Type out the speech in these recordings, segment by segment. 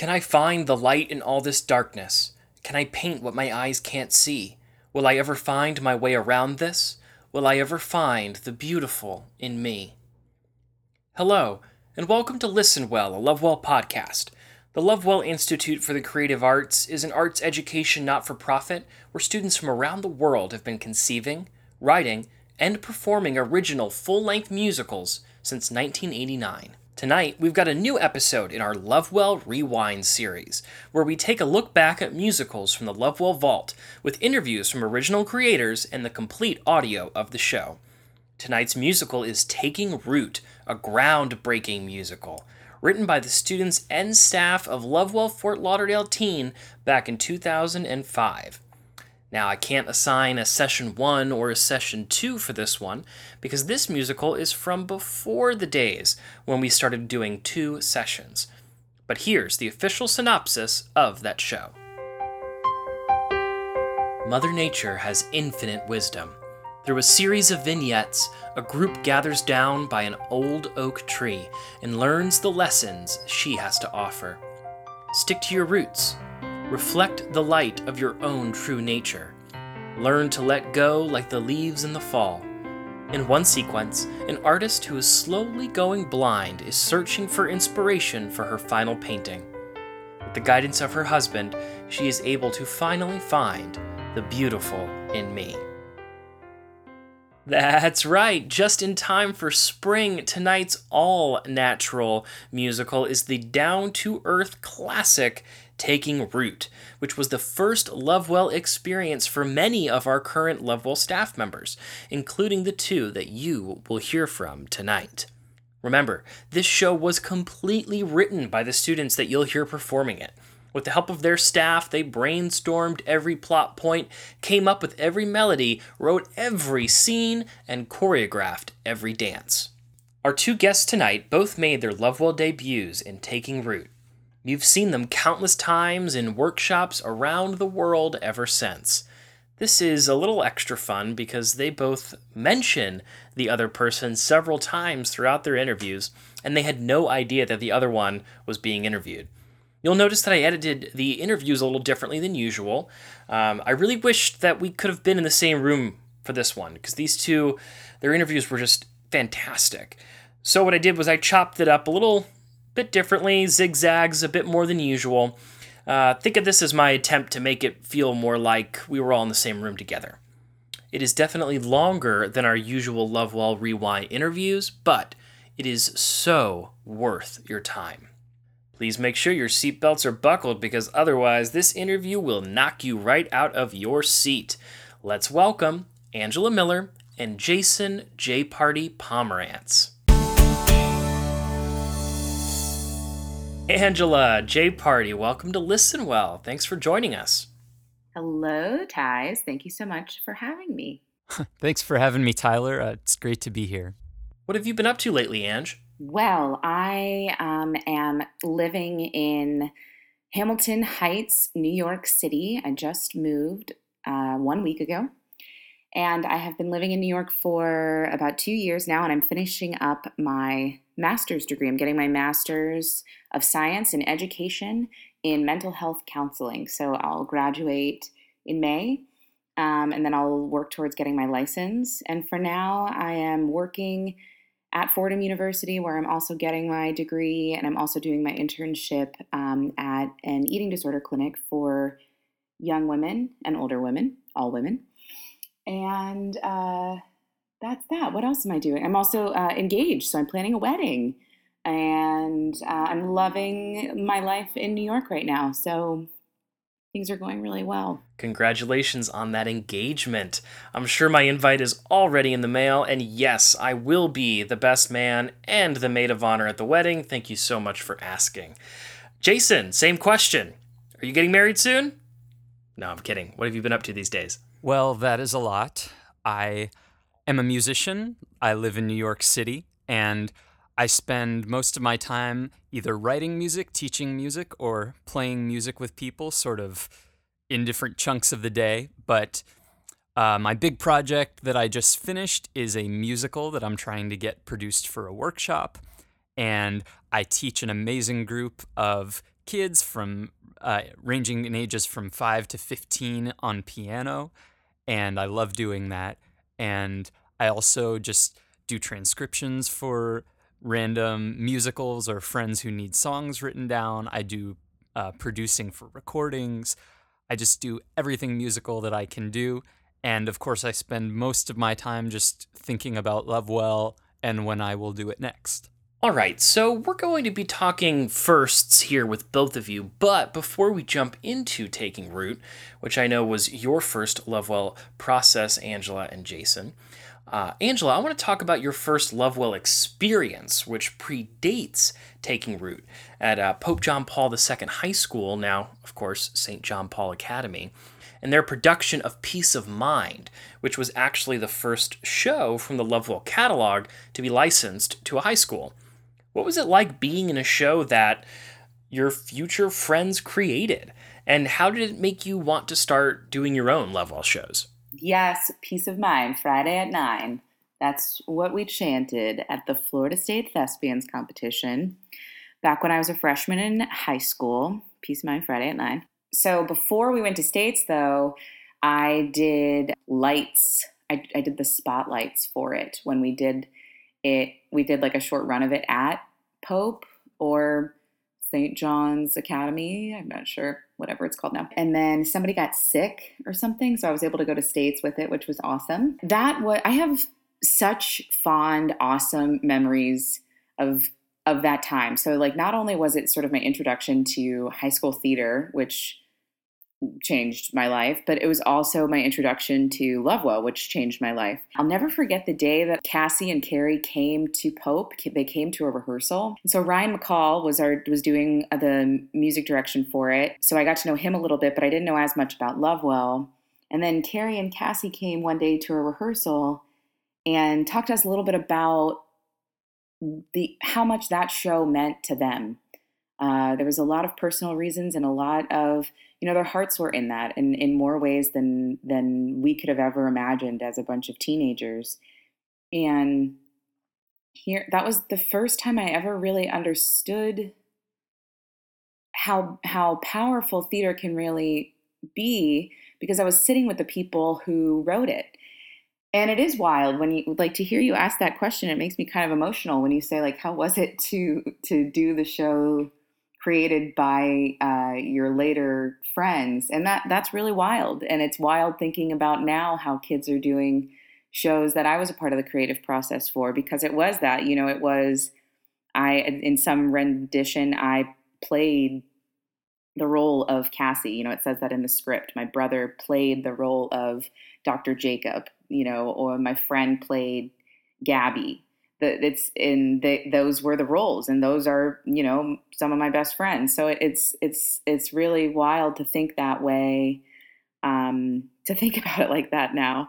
Can I find the light in all this darkness? Can I paint what my eyes can't see? Will I ever find my way around this? Will I ever find the beautiful in me? Hello, and welcome to Listen Well, a Lovewell podcast. The Lovewell Institute for the Creative Arts is an arts education not for profit where students from around the world have been conceiving, writing, and performing original full length musicals since 1989. Tonight, we've got a new episode in our Lovewell Rewind series, where we take a look back at musicals from the Lovewell Vault with interviews from original creators and the complete audio of the show. Tonight's musical is Taking Root, a groundbreaking musical, written by the students and staff of Lovewell Fort Lauderdale Teen back in 2005. Now, I can't assign a session one or a session two for this one because this musical is from before the days when we started doing two sessions. But here's the official synopsis of that show Mother Nature has infinite wisdom. Through a series of vignettes, a group gathers down by an old oak tree and learns the lessons she has to offer. Stick to your roots Reflect the light of your own true nature. Learn to let go like the leaves in the fall. In one sequence, an artist who is slowly going blind is searching for inspiration for her final painting. With the guidance of her husband, she is able to finally find the beautiful in me. That's right, just in time for spring, tonight's all natural musical is the down to earth classic Taking Root, which was the first Lovewell experience for many of our current Lovewell staff members, including the two that you will hear from tonight. Remember, this show was completely written by the students that you'll hear performing it. With the help of their staff, they brainstormed every plot point, came up with every melody, wrote every scene, and choreographed every dance. Our two guests tonight both made their Lovewell debuts in Taking Root. You've seen them countless times in workshops around the world ever since. This is a little extra fun because they both mention the other person several times throughout their interviews, and they had no idea that the other one was being interviewed. You'll notice that I edited the interviews a little differently than usual. Um, I really wished that we could have been in the same room for this one because these two, their interviews were just fantastic. So, what I did was I chopped it up a little bit differently, zigzags a bit more than usual. Uh, think of this as my attempt to make it feel more like we were all in the same room together. It is definitely longer than our usual Lovewell Rewind interviews, but it is so worth your time. Please make sure your seatbelts are buckled because otherwise, this interview will knock you right out of your seat. Let's welcome Angela Miller and Jason J. Party Pomerantz. Angela J. Party, welcome to Listen Well. Thanks for joining us. Hello, Ties. Thank you so much for having me. Thanks for having me, Tyler. Uh, it's great to be here. What have you been up to lately, Ange? Well, I um, am living in Hamilton Heights, New York City. I just moved uh, one week ago. And I have been living in New York for about two years now, and I'm finishing up my master's degree. I'm getting my master's of science in education in mental health counseling. So I'll graduate in May, um, and then I'll work towards getting my license. And for now, I am working at Fordham University, where I'm also getting my degree, and I'm also doing my internship um, at an eating disorder clinic for young women and older women, all women. And uh, that's that. What else am I doing? I'm also uh, engaged, so I'm planning a wedding. And uh, I'm loving my life in New York right now. So things are going really well. Congratulations on that engagement. I'm sure my invite is already in the mail, and yes, I will be the best man and the maid of honor at the wedding. Thank you so much for asking. Jason, same question. Are you getting married soon? No, I'm kidding. What have you been up to these days? Well, that is a lot. I am a musician. I live in New York City, and I spend most of my time either writing music, teaching music, or playing music with people, sort of in different chunks of the day. But uh, my big project that I just finished is a musical that I'm trying to get produced for a workshop. and I teach an amazing group of kids from uh, ranging in ages from 5 to 15 on piano and I love doing that and I also just do transcriptions for random musicals or friends who need songs written down. I do uh, producing for recordings. I just do everything musical that I can do. And of course, I spend most of my time just thinking about Lovewell and when I will do it next. All right, so we're going to be talking firsts here with both of you, but before we jump into taking root, which I know was your first Lovewell process, Angela and Jason, uh, Angela, I want to talk about your first Lovewell experience, which predates taking root at uh, Pope John Paul II High School, now, of course, St. John Paul Academy, and their production of Peace of Mind, which was actually the first show from the Lovewell catalog to be licensed to a high school. What was it like being in a show that your future friends created? And how did it make you want to start doing your own Lovewell shows? Yes, peace of Mind, Friday at 9. That's what we chanted at the Florida State Thespians competition back when I was a freshman in high school. Peace of Mind, Friday at 9. So before we went to States, though, I did lights. I, I did the spotlights for it when we did it. We did like a short run of it at Pope or St. John's Academy. I'm not sure, whatever it's called now. And then somebody got sick or something, so I was able to go to States with it, which was awesome. That was I have such fond, awesome memories of of that time. So like not only was it sort of my introduction to high school theater, which changed my life, but it was also my introduction to Lovewell, which changed my life. I'll never forget the day that Cassie and Carrie came to Pope. They came to a rehearsal. So Ryan McCall was our was doing uh, the music direction for it. So I got to know him a little bit, but I didn't know as much about Lovewell. And then Carrie and Cassie came one day to a rehearsal and talked to us a little bit about the how much that show meant to them. Uh, there was a lot of personal reasons and a lot of you know their hearts were in that and in more ways than than we could have ever imagined as a bunch of teenagers. And here that was the first time i ever really understood how how powerful theater can really be because i was sitting with the people who wrote it. And it is wild when you like to hear you ask that question it makes me kind of emotional when you say like how was it to to do the show created by uh, your later friends and that that's really wild and it's wild thinking about now how kids are doing shows that i was a part of the creative process for because it was that you know it was i in some rendition i played the role of cassie you know it says that in the script my brother played the role of dr jacob you know or my friend played gabby that it's in the, those were the roles and those are you know some of my best friends. So it's it's it's really wild to think that way um, to think about it like that now.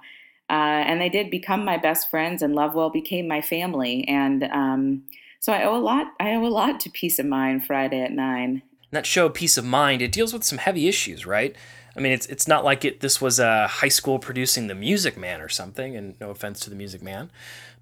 Uh, and they did become my best friends and lovewell became my family. And um, so i owe a lot i owe a lot to peace of mind friday at nine. That show peace of mind it deals with some heavy issues right I mean, it's it's not like it. This was a high school producing The Music Man or something, and no offense to The Music Man,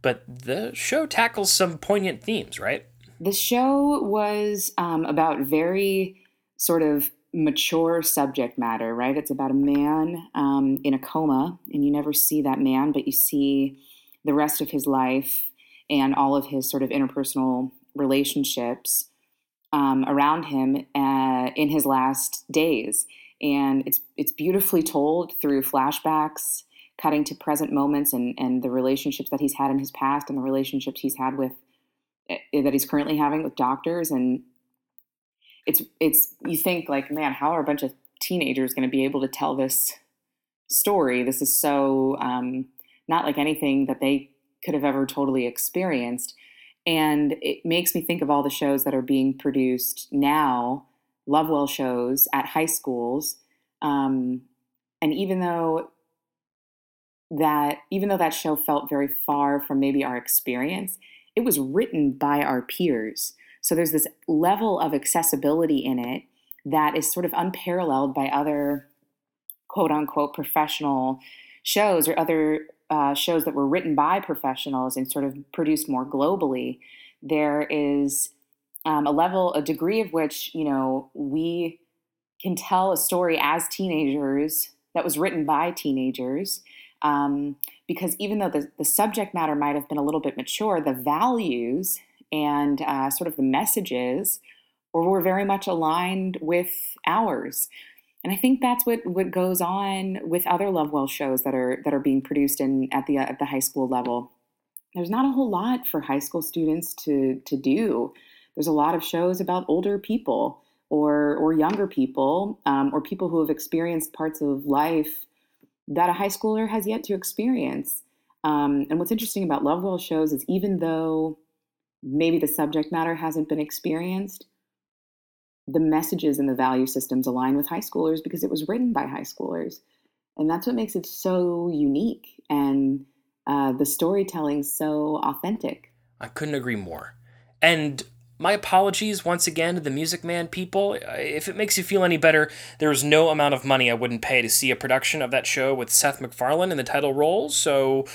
but the show tackles some poignant themes, right? The show was um, about very sort of mature subject matter, right? It's about a man um, in a coma, and you never see that man, but you see the rest of his life and all of his sort of interpersonal relationships um, around him uh, in his last days. And it's it's beautifully told through flashbacks cutting to present moments and, and the relationships that he's had in his past and the relationships he's had with eh, that he's currently having with doctors. And it's it's you think like man how are a bunch of teenagers going to be able to tell this story? This is so um, not like anything that they could have ever totally experienced. And it makes me think of all the shows that are being produced now lovewell shows at high schools um, and even though that even though that show felt very far from maybe our experience, it was written by our peers. So there's this level of accessibility in it that is sort of unparalleled by other quote unquote professional shows or other uh, shows that were written by professionals and sort of produced more globally. there is um, a level, a degree of which, you know, we can tell a story as teenagers that was written by teenagers. Um, because even though the, the subject matter might have been a little bit mature, the values and uh, sort of the messages were very much aligned with ours. And I think that's what, what goes on with other Lovewell shows that are that are being produced in at the at the high school level. There's not a whole lot for high school students to to do. There's a lot of shows about older people or or younger people um, or people who have experienced parts of life that a high schooler has yet to experience. Um, and what's interesting about Lovewell shows is even though maybe the subject matter hasn't been experienced, the messages and the value systems align with high schoolers because it was written by high schoolers. And that's what makes it so unique and uh, the storytelling so authentic. I couldn't agree more. And my apologies once again to the Music Man people. If it makes you feel any better, there is no amount of money I wouldn't pay to see a production of that show with Seth MacFarlane in the title role, so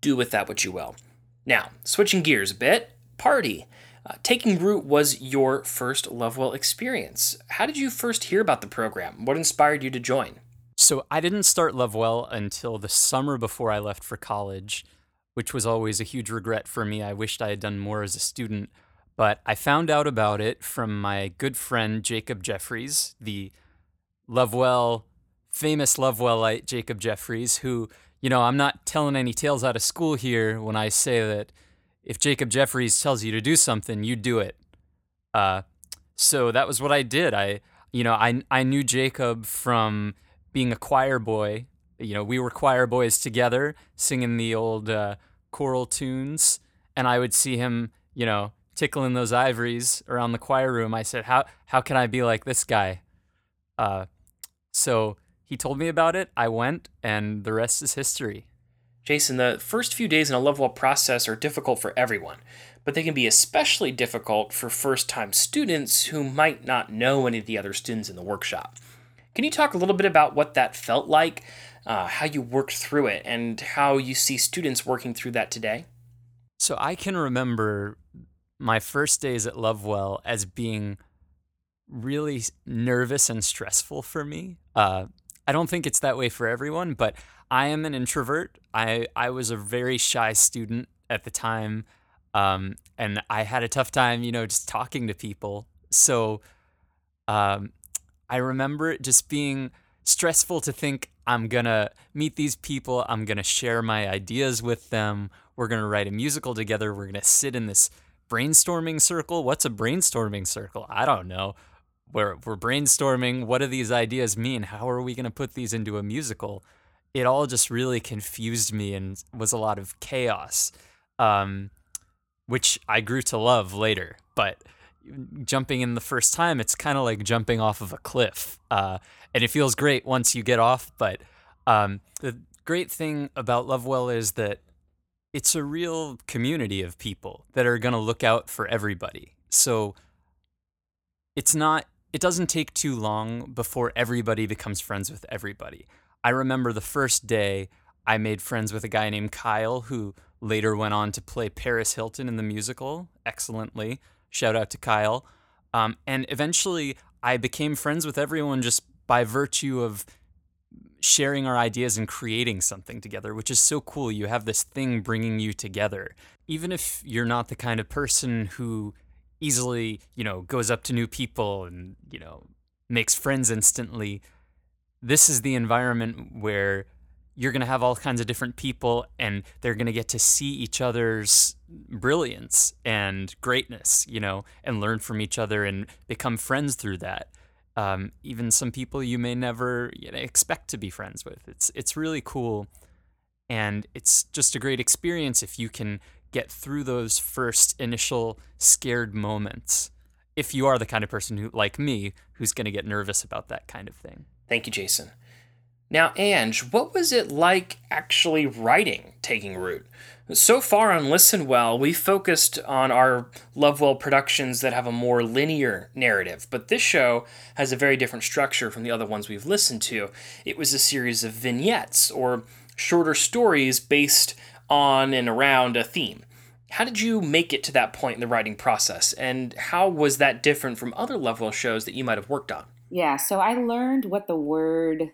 do with that what you will. Now, switching gears a bit, Party. Uh, Taking Root was your first Lovewell experience. How did you first hear about the program? What inspired you to join? So I didn't start Lovewell until the summer before I left for college, which was always a huge regret for me. I wished I had done more as a student. But I found out about it from my good friend Jacob Jeffries, the Lovewell, famous Lovewellite Jacob Jeffries, who, you know, I'm not telling any tales out of school here when I say that if Jacob Jeffries tells you to do something, you do it. Uh, so that was what I did. I, you know, I I knew Jacob from being a choir boy. You know, we were choir boys together, singing the old uh, choral tunes, and I would see him, you know, tickling those ivories around the choir room. I said, "How how can I be like this guy?" Uh, so he told me about it. I went, and the rest is history. Jason, the first few days in a Lovewell process are difficult for everyone, but they can be especially difficult for first time students who might not know any of the other students in the workshop. Can you talk a little bit about what that felt like, uh, how you worked through it, and how you see students working through that today? So I can remember my first days at Lovewell as being really nervous and stressful for me. Uh, I don't think it's that way for everyone, but I am an introvert. I I was a very shy student at the time, um, and I had a tough time, you know, just talking to people. So, um, I remember it just being stressful to think I'm gonna meet these people. I'm gonna share my ideas with them. We're gonna write a musical together. We're gonna sit in this brainstorming circle. What's a brainstorming circle? I don't know. We're we're brainstorming. What do these ideas mean? How are we gonna put these into a musical? it all just really confused me and was a lot of chaos, um, which I grew to love later. But jumping in the first time, it's kind of like jumping off of a cliff. Uh, and it feels great once you get off. But um, the great thing about Lovewell is that it's a real community of people that are going to look out for everybody. So it's not, it doesn't take too long before everybody becomes friends with everybody. I remember the first day I made friends with a guy named Kyle who later went on to play Paris Hilton in the musical excellently. Shout out to Kyle. Um, and eventually I became friends with everyone just by virtue of sharing our ideas and creating something together, which is so cool. You have this thing bringing you together. Even if you're not the kind of person who easily, you know, goes up to new people and, you know, makes friends instantly, this is the environment where you're going to have all kinds of different people and they're going to get to see each other's brilliance and greatness, you know, and learn from each other and become friends through that. Um, even some people you may never expect to be friends with. It's it's really cool, and it's just a great experience if you can get through those first initial scared moments. If you are the kind of person who, like me, who's going to get nervous about that kind of thing. Thank you, Jason. Now, Ange, what was it like actually writing Taking Root? So far on Listen Well, we focused on our Lovewell productions that have a more linear narrative, but this show has a very different structure from the other ones we've listened to. It was a series of vignettes, or shorter stories based on and around a theme. how did you make it to that point in the writing process? And how was that different from other Lovewell shows that you might have worked on? Yeah, so I learned what the word,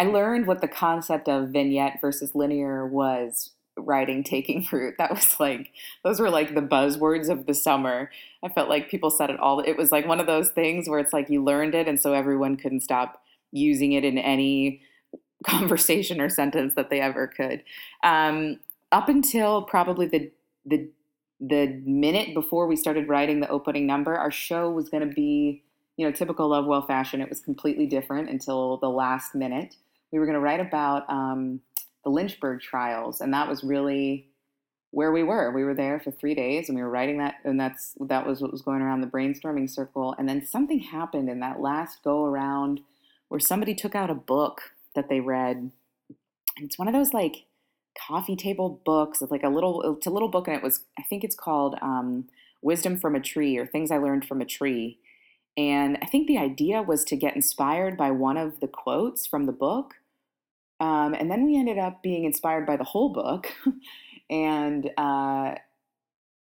I learned what the concept of vignette versus linear was writing taking root That was like, those were like the buzzwords of the summer. I felt like people said it all. It was like one of those things where it's like you learned it, and so everyone couldn't stop using it in any conversation or sentence that they ever could. Um, up until probably the the the minute before we started writing the opening number, our show was going to be, you know, typical Lovewell fashion. It was completely different until the last minute. We were going to write about um, the Lynchburg trials, and that was really where we were. We were there for three days, and we were writing that, and that's that was what was going around the brainstorming circle. And then something happened in that last go around where somebody took out a book that they read. And it's one of those like coffee table books. It's like a little, it's a little book, and it was, I think it's called um, Wisdom from a Tree or Things I Learned from a Tree. And I think the idea was to get inspired by one of the quotes from the book. Um, and then we ended up being inspired by the whole book. and, uh,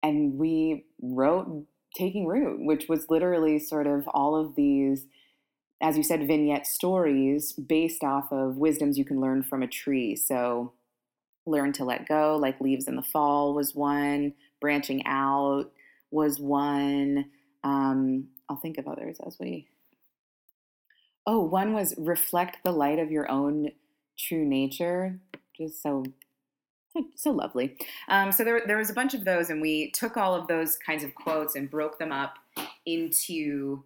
and we wrote Taking Root, which was literally sort of all of these as you said, vignette stories based off of wisdoms you can learn from a tree. So, learn to let go, like leaves in the fall, was one. Branching out was one. Um, I'll think of others as we. Oh, one was reflect the light of your own true nature. Just so so lovely. Um, so there, there was a bunch of those, and we took all of those kinds of quotes and broke them up into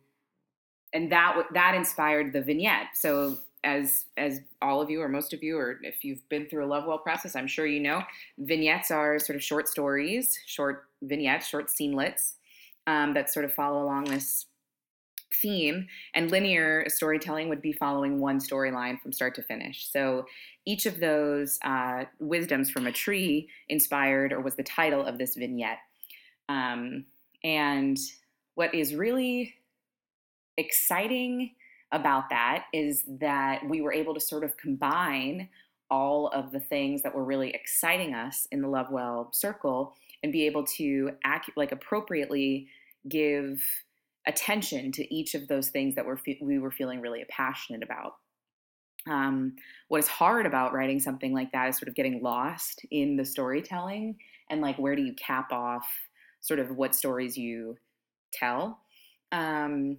and that that inspired the vignette. So as as all of you or most of you or if you've been through a Lovewell process, I'm sure you know vignettes are sort of short stories, short vignettes, short scenelets um, that sort of follow along this theme. And linear storytelling would be following one storyline from start to finish. So each of those uh, wisdoms from a tree inspired or was the title of this vignette. Um, and what is really exciting about that is that we were able to sort of combine all of the things that were really exciting us in the Lovewell circle and be able to act like appropriately give attention to each of those things that we're we were feeling really passionate about. Um, what is hard about writing something like that is sort of getting lost in the storytelling and like where do you cap off sort of what stories you tell. Um,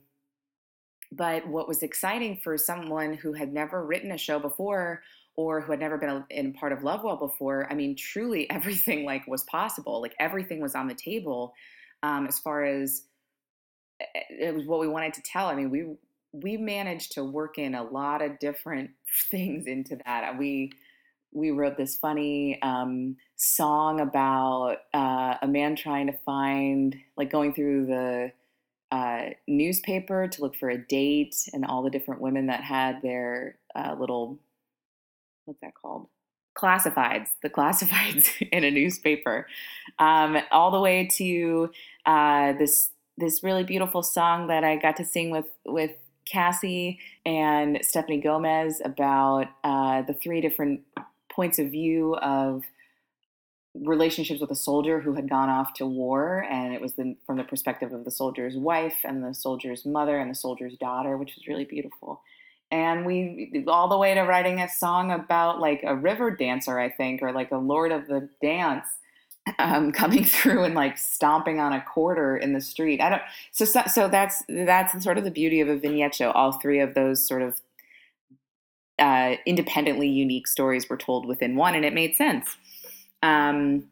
but what was exciting for someone who had never written a show before or who had never been a, in part of Lovewell before, I mean, truly everything like was possible. Like everything was on the table um, as far as it was what we wanted to tell. I mean, we we managed to work in a lot of different things into that. We we wrote this funny um, song about uh, a man trying to find, like, going through the uh, newspaper to look for a date and all the different women that had their uh, little what's that called classifieds the classifieds in a newspaper um, all the way to uh, this this really beautiful song that i got to sing with with cassie and stephanie gomez about uh, the three different points of view of relationships with a soldier who had gone off to war, and it was the, from the perspective of the soldier's wife and the soldier's mother and the soldier's daughter, which was really beautiful. And we all the way to writing a song about like a river dancer, I think, or like a lord of the dance um, coming through and like stomping on a quarter in the street. I don't. So so that's that's sort of the beauty of a vignette show. All three of those sort of uh, independently unique stories were told within one, and it made sense um,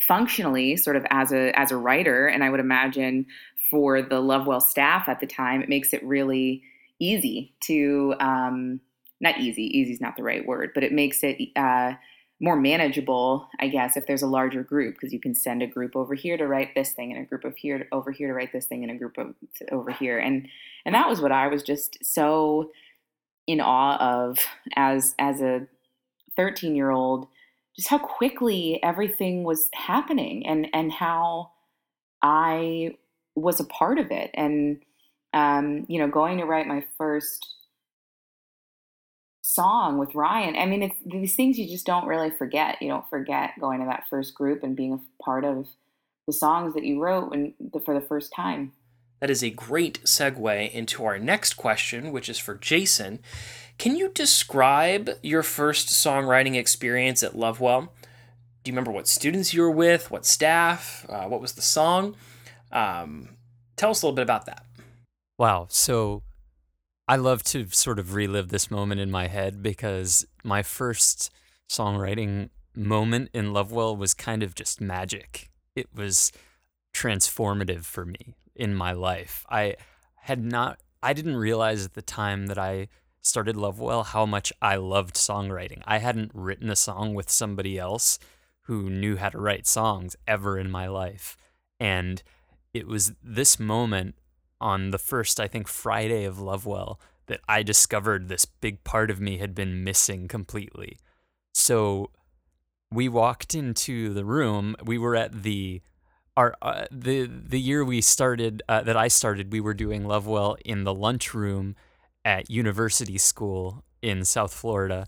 functionally, sort of as a as a writer, and I would imagine for the Lovewell staff at the time, it makes it really easy to um, not easy. Easy is not the right word, but it makes it uh, more manageable, I guess, if there's a larger group because you can send a group over here to write this thing and a group of here over here to write this thing and a group of over here, and and that was what I was just so in awe of as as a 13 year old just how quickly everything was happening and and how I was a part of it. And um, you know going to write my first song with Ryan. I mean, it's these things you just don't really forget. You don't forget going to that first group and being a part of the songs that you wrote when, the, for the first time. That is a great segue into our next question, which is for Jason. Can you describe your first songwriting experience at Lovewell? Do you remember what students you were with, what staff, uh, what was the song? Um, tell us a little bit about that. Wow. So I love to sort of relive this moment in my head because my first songwriting moment in Lovewell was kind of just magic. It was transformative for me in my life. I had not I didn't realize at the time that I started Lovewell how much I loved songwriting. I hadn't written a song with somebody else who knew how to write songs ever in my life. And it was this moment on the first, I think, Friday of Lovewell that I discovered this big part of me had been missing completely. So we walked into the room. We were at the our uh, the the year we started uh, that I started. We were doing Lovewell in the lunchroom at University School in South Florida,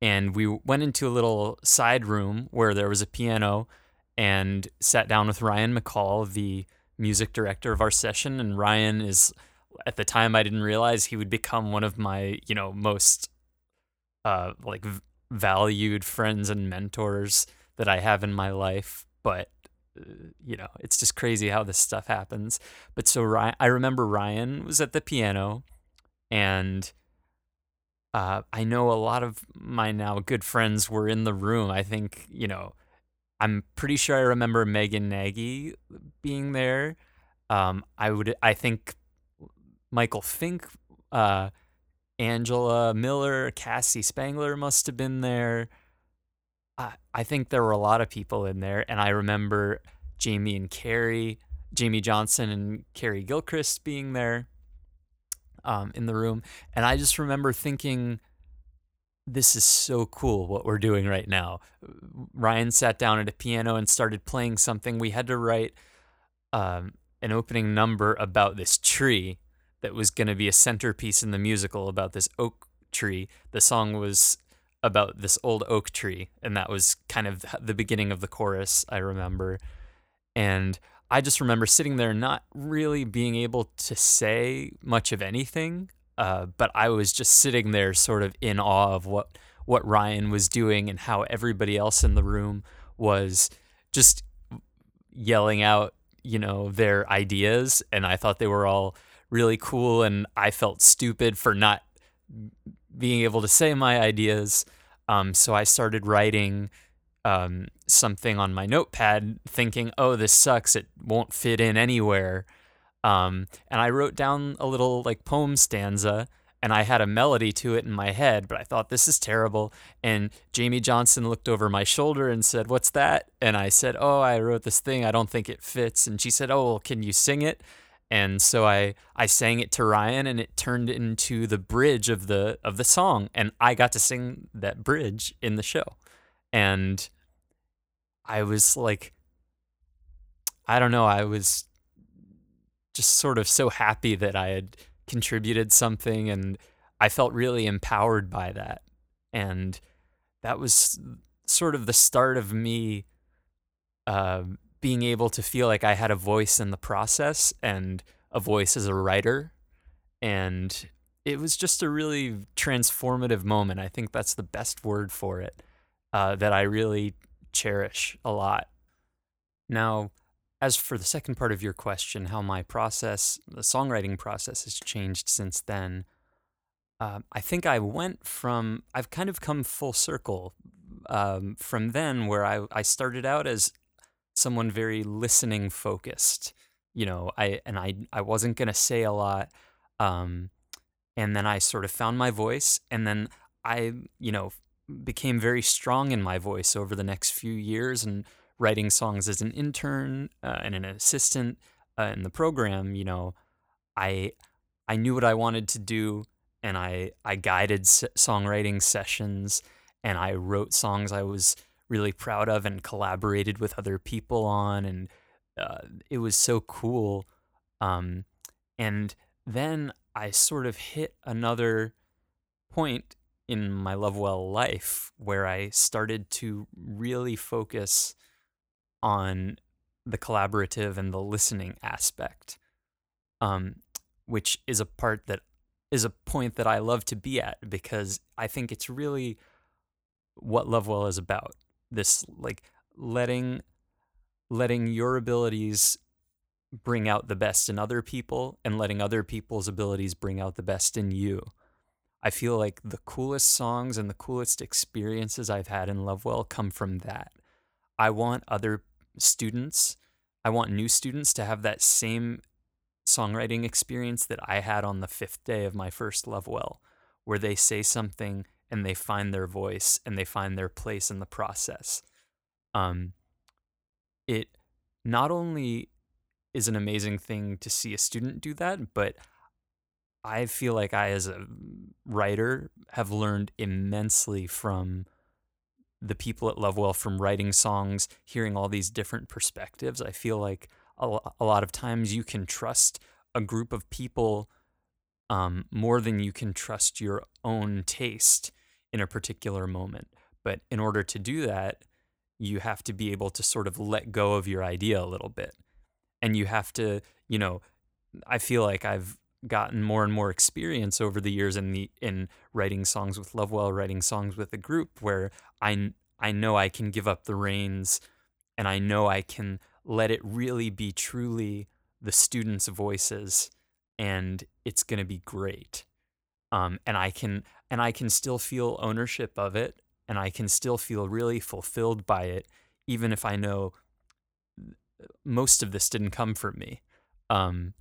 and we went into a little side room where there was a piano, and sat down with Ryan McCall, the music director of our session, and Ryan is at the time I didn't realize he would become one of my, you know, most uh like v- valued friends and mentors that I have in my life, but uh, you know, it's just crazy how this stuff happens. But so Ryan, I remember Ryan was at the piano and uh, I know a lot of my now good friends were in the room. I think, you know, I'm pretty sure I remember Megan Nagy being there. Um, I would, I think Michael Fink, uh, Angela Miller, Cassie Spangler must have been there. I, I think there were a lot of people in there. And I remember Jamie and Carrie, Jamie Johnson and Carrie Gilchrist being there um, in the room. And I just remember thinking, this is so cool what we're doing right now. Ryan sat down at a piano and started playing something. We had to write um, an opening number about this tree that was going to be a centerpiece in the musical about this oak tree. The song was about this old oak tree, and that was kind of the beginning of the chorus, I remember. And I just remember sitting there not really being able to say much of anything uh, but I was just sitting there, sort of in awe of what what Ryan was doing and how everybody else in the room was just yelling out, you know, their ideas, and I thought they were all really cool, and I felt stupid for not being able to say my ideas. Um, so I started writing um, something on my notepad, thinking, "Oh, this sucks. It won't fit in anywhere." Um, and I wrote down a little like poem stanza and I had a melody to it in my head, but I thought this is terrible. And Jamie Johnson looked over my shoulder and said, What's that? And I said, Oh, I wrote this thing. I don't think it fits. And she said, Oh, well, can you sing it? And so I, I sang it to Ryan and it turned into the bridge of the of the song. And I got to sing that bridge in the show. And I was like I don't know, I was just sort of so happy that I had contributed something and I felt really empowered by that. And that was sort of the start of me uh, being able to feel like I had a voice in the process and a voice as a writer. And it was just a really transformative moment. I think that's the best word for it uh, that I really cherish a lot. Now, as for the second part of your question, how my process, the songwriting process, has changed since then, uh, I think I went from, I've kind of come full circle um, from then, where I, I started out as someone very listening focused. You know, I and I I wasn't gonna say a lot, um, and then I sort of found my voice, and then I you know became very strong in my voice over the next few years, and writing songs as an intern uh, and an assistant uh, in the program, you know, I I knew what I wanted to do, and I I guided s- songwriting sessions, and I wrote songs I was really proud of, and collaborated with other people on, and uh, it was so cool. Um, and then I sort of hit another point in my Lovewell life where I started to really focus on the collaborative and the listening aspect, um, which is a part that is a point that I love to be at because I think it's really what Lovewell is about. This like letting letting your abilities bring out the best in other people and letting other people's abilities bring out the best in you. I feel like the coolest songs and the coolest experiences I've had in Lovewell come from that. I want other students, I want new students to have that same songwriting experience that I had on the fifth day of my first Lovewell, where they say something and they find their voice and they find their place in the process. Um, it not only is an amazing thing to see a student do that, but I feel like I, as a writer, have learned immensely from the people at Lovewell from writing songs, hearing all these different perspectives. I feel like a, a lot of times you can trust a group of people um, more than you can trust your own taste in a particular moment. But in order to do that, you have to be able to sort of let go of your idea a little bit. And you have to, you know, I feel like I've gotten more and more experience over the years in the in writing songs with Lovewell, writing songs with a group where I I know I can give up the reins and I know I can let it really be truly the students' voices and it's going to be great. Um, and I can and I can still feel ownership of it and I can still feel really fulfilled by it even if I know most of this didn't come from me. Um,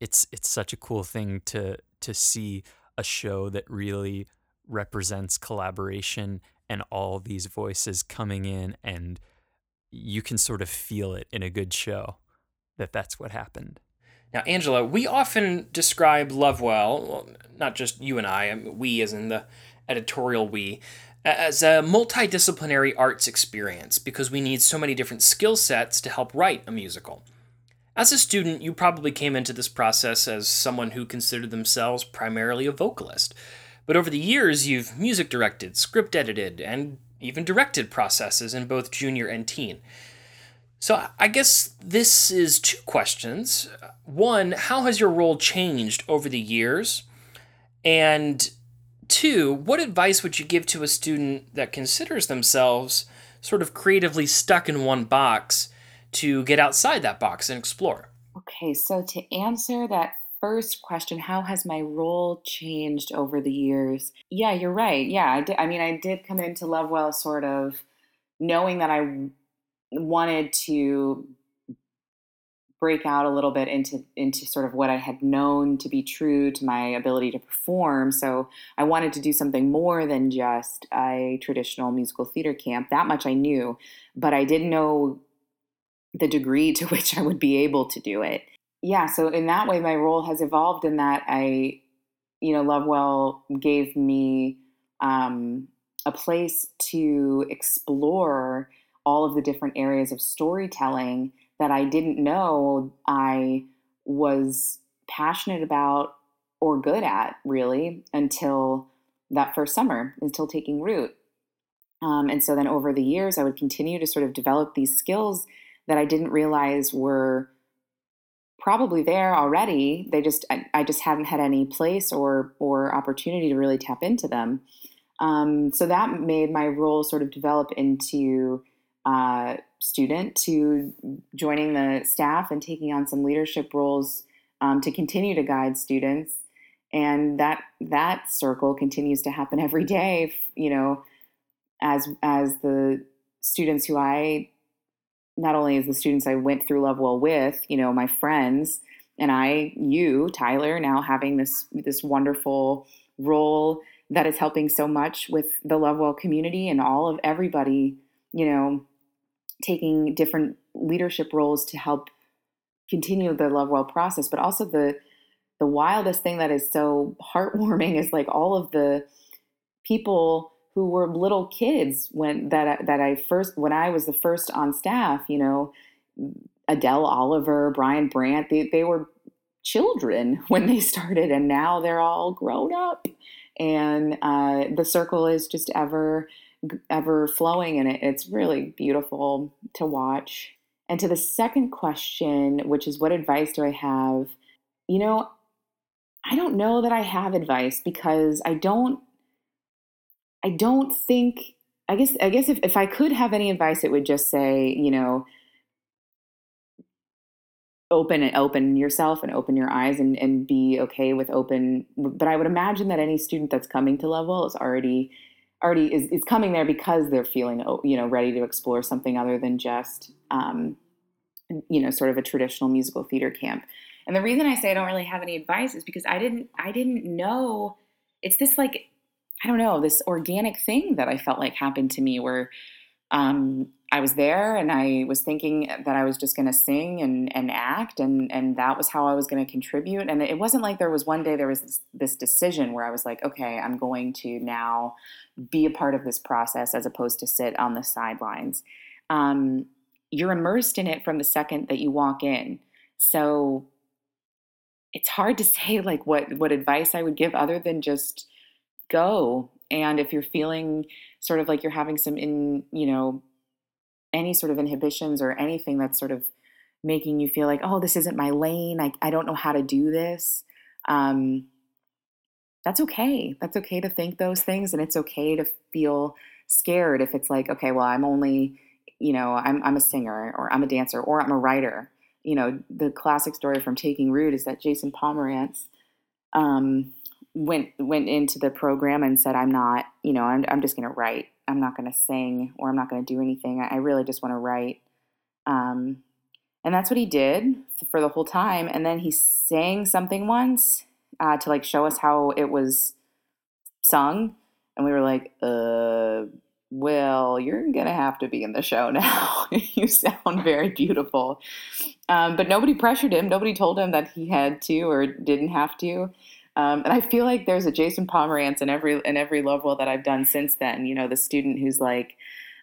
it's it's such a cool thing to to see a show that really represents collaboration and all these voices coming in and you can sort of feel it in a good show that that's what happened. Now, Angela, we often describe Lovewell, well, not just you and I, we as in the editorial we, as a multidisciplinary arts experience because we need so many different skill sets to help write a musical. As a student, you probably came into this process as someone who considered themselves primarily a vocalist. But over the years, you've music directed, script edited, and even directed processes in both junior and teen. So I guess this is two questions. One, how has your role changed over the years? And two, what advice would you give to a student that considers themselves sort of creatively stuck in one box to get outside that box and explore. Okay, so to answer that first question, how has my role changed over the years? Yeah, you're right. Yeah, I, did, I mean, I did come into Lovewell sort of knowing that I wanted to break out a little bit into into sort of what I had known to be true to my ability to perform. So I wanted to do something more than just a traditional musical theater camp. That much I knew, but I didn't know the degree to which I would be able to do it. Yeah, so in that way, my role has evolved in that I, you know, Lovewell gave me um, a place to explore all of the different areas of storytelling that I didn't know I was passionate about or good at really until that first summer, until taking root. Um, and so then over the years, I would continue to sort of develop these skills that I didn't realize were probably there already. They just I, I just hadn't had any place or or opportunity to really tap into them. Um, so that made my role sort of develop into uh, student to joining the staff and taking on some leadership roles um, to continue to guide students. And that that circle continues to happen every day. You know, as as the students who I not only as the students I went through Lovewell with, you know, my friends, and I, you, Tyler, now having this this wonderful role that is helping so much with the Lovewell community and all of everybody, you know, taking different leadership roles to help continue the Lovewell process, but also the the wildest thing that is so heartwarming is like all of the people who were little kids when that that I first when I was the first on staff, you know, Adele Oliver, Brian Brandt, they, they were children when they started and now they're all grown up. And uh, the circle is just ever ever flowing and it, it's really beautiful to watch. And to the second question which is what advice do i have? You know i don't know that i have advice because i don't i don't think i guess i guess if, if i could have any advice it would just say you know open and open yourself and open your eyes and, and be okay with open but i would imagine that any student that's coming to Lovewell is already already is, is coming there because they're feeling oh, you know ready to explore something other than just um, you know sort of a traditional musical theater camp. And the reason i say i don't really have any advice is because i didn't i didn't know it's this like i don't know this organic thing that i felt like happened to me where um, I was there and I was thinking that I was just going to sing and, and act and, and that was how I was going to contribute. And it wasn't like there was one day there was this, this, decision where I was like, okay, I'm going to now be a part of this process as opposed to sit on the sidelines. Um, you're immersed in it from the second that you walk in. So it's hard to say like what, what advice I would give other than just go. And if you're feeling sort of like you're having some in, you know, any sort of inhibitions or anything that's sort of making you feel like, oh, this isn't my lane. I, I don't know how to do this. Um, that's okay. That's okay to think those things. And it's okay to feel scared if it's like, okay, well, I'm only, you know, I'm, I'm a singer or I'm a dancer or I'm a writer. You know, the classic story from Taking Root is that Jason Pomerantz um, went went into the program and said, I'm not, you know, I'm, I'm just going to write. I'm not going to sing or I'm not going to do anything. I, really just want to write. Um, and that's what he did for the whole time. And then he sang something once uh, to like show us how it was sung. And we were like, uh, well, you're going to have to be in the show now. you sound very beautiful. Um, but nobody pressured him. Nobody told him that he had to or didn't have to. Um, and I feel like there's a Jason Pomerantz in every in every Lovewell that I've done since then. You know, the student who's like,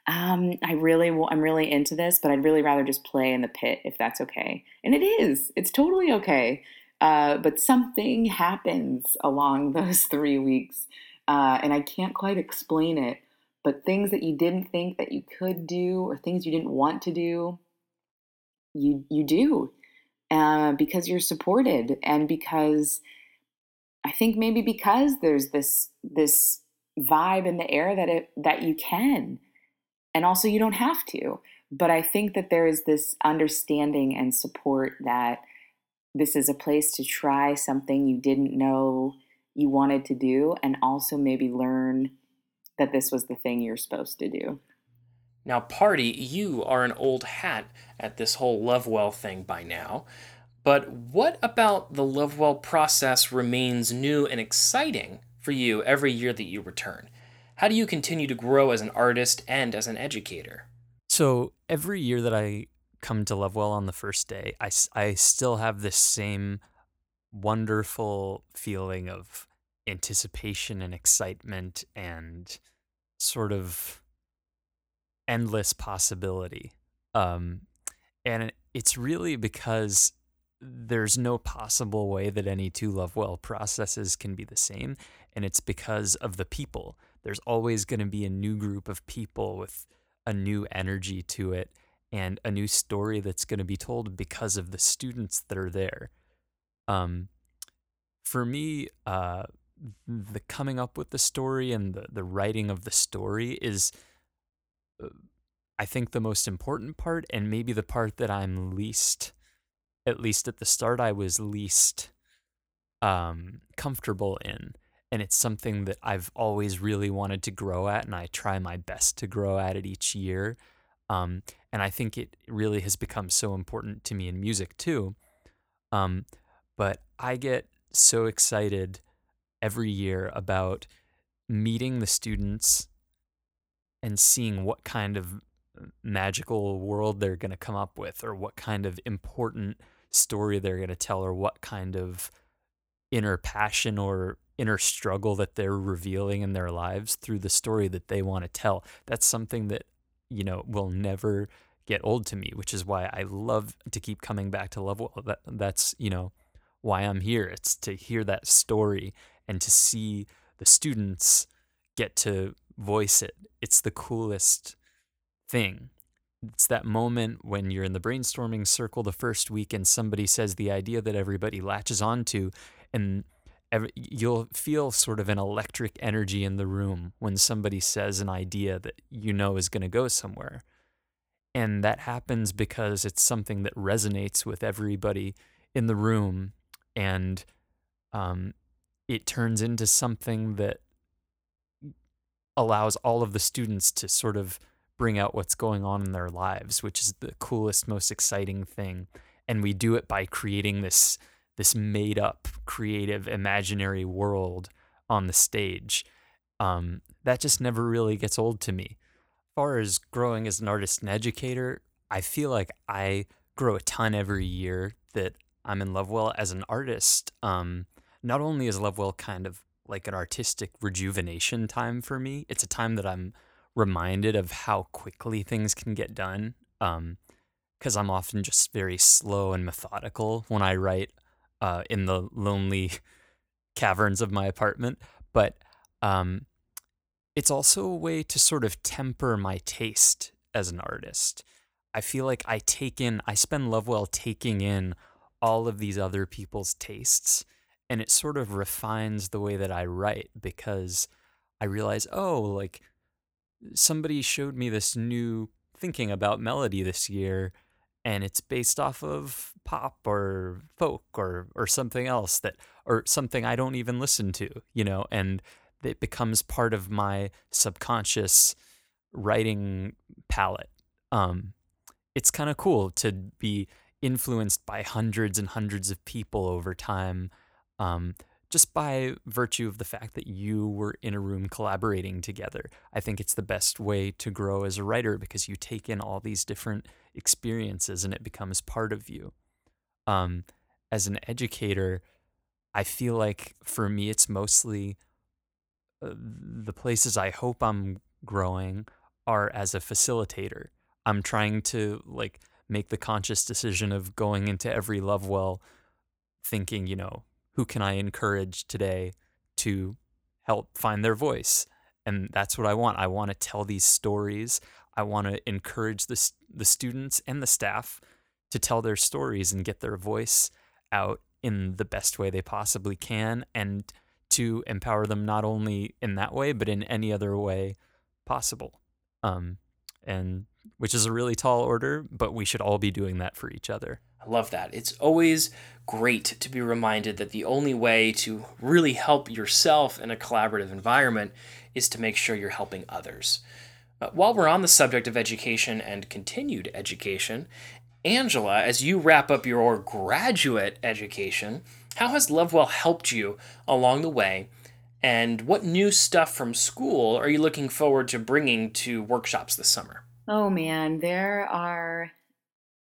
um, I really, I'm really into this, but I'd really rather just play in the pit if that's okay. And it is. It's totally okay. Uh, but something happens along those three weeks, uh, and I can't quite explain it. But things that you didn't think that you could do, or things you didn't want to do, you you do, uh, because you're supported and because I think maybe because there's this this vibe in the air that it that you can. And also you don't have to. But i think that there is this understanding and support that this is a place to try something you didn't know you wanted to do and also maybe learn that this was the thing you're supposed to do. Now party you are an old hat at this whole lovewell thing by now but what about the Lovewell process remains new and exciting for you every year that you return? How do you continue to grow as an artist and as an educator? So every year that I come to Lovewell on the first day, I, I still have this same wonderful feeling of anticipation and excitement and sort of endless possibility. Um, and it's really because there's no possible way that any two Lovewell processes can be the same. And it's because of the people. There's always going to be a new group of people with a new energy to it and a new story that's going to be told because of the students that are there. Um, for me, uh, the coming up with the story and the, the writing of the story is, uh, I think, the most important part, and maybe the part that I'm least at least at the start, I was least um, comfortable in. And it's something that I've always really wanted to grow at, and I try my best to grow at it each year. Um, and I think it really has become so important to me in music too. Um, but I get so excited every year about meeting the students and seeing what kind of magical world they're going to come up with or what kind of important story they're going to tell or what kind of inner passion or inner struggle that they're revealing in their lives through the story that they want to tell. That's something that, you know, will never get old to me, which is why I love to keep coming back to Lovewell. That, that's, you know, why I'm here. It's to hear that story and to see the students get to voice it. It's the coolest thing. It's that moment when you're in the brainstorming circle the first week and somebody says the idea that everybody latches onto, and every, you'll feel sort of an electric energy in the room when somebody says an idea that you know is going to go somewhere. And that happens because it's something that resonates with everybody in the room. And um, it turns into something that allows all of the students to sort of bring out what's going on in their lives, which is the coolest, most exciting thing. And we do it by creating this this made up, creative, imaginary world on the stage. Um, that just never really gets old to me. As far as growing as an artist and educator, I feel like I grow a ton every year that I'm in Lovewell as an artist. Um, not only is Lovewell kind of like an artistic rejuvenation time for me, it's a time that I'm reminded of how quickly things can get done. Um, because I'm often just very slow and methodical when I write uh, in the lonely caverns of my apartment. But um, it's also a way to sort of temper my taste as an artist. I feel like I take in, I spend Lovewell taking in all of these other people's tastes and it sort of refines the way that I write because I realize, oh, like somebody showed me this new thinking about melody this year and it's based off of pop or folk or or something else that or something I don't even listen to, you know, and it becomes part of my subconscious writing palette. Um, it's kind of cool to be influenced by hundreds and hundreds of people over time um, just by virtue of the fact that you were in a room collaborating together. I think it's the best way to grow as a writer because you take in all these different experiences and it becomes part of you. Um, as an educator, I feel like for me, it's mostly uh, the places I hope I'm growing are as a facilitator. I'm trying to like make the conscious decision of going into every Lovewell thinking, you know, who can I encourage today to help find their voice? And that's what I want. I want to tell these stories. I want to encourage the, the students and the staff to tell their stories and get their voice out in the best way they possibly can and to empower them not only in that way, but in any other way possible. Um, and which is a really tall order, but we should all be doing that for each other. I love that. It's always great to be reminded that the only way to really help yourself in a collaborative environment is to make sure you're helping others. Uh, while we're on the subject of education and continued education, Angela, as you wrap up your graduate education, how has Lovewell helped you along the way? And what new stuff from school are you looking forward to bringing to workshops this summer? Oh man, there are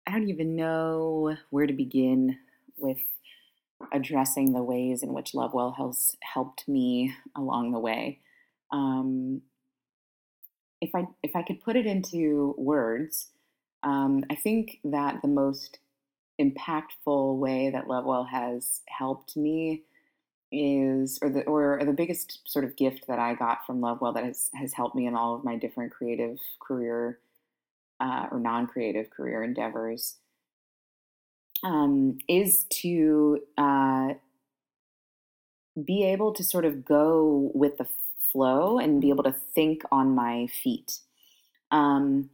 I don't even know where to begin with addressing the ways in which Lovewell has helped me along the way. Um, if I if I could put it into words, um, I think that the most impactful way that Lovewell has helped me is, or the or, the biggest sort of gift that I got from Lovewell that has has helped me in all of my different creative career uh, or non-creative career endeavors um, is to uh, be able to sort of go with the flow and be able to think on my feet. Um,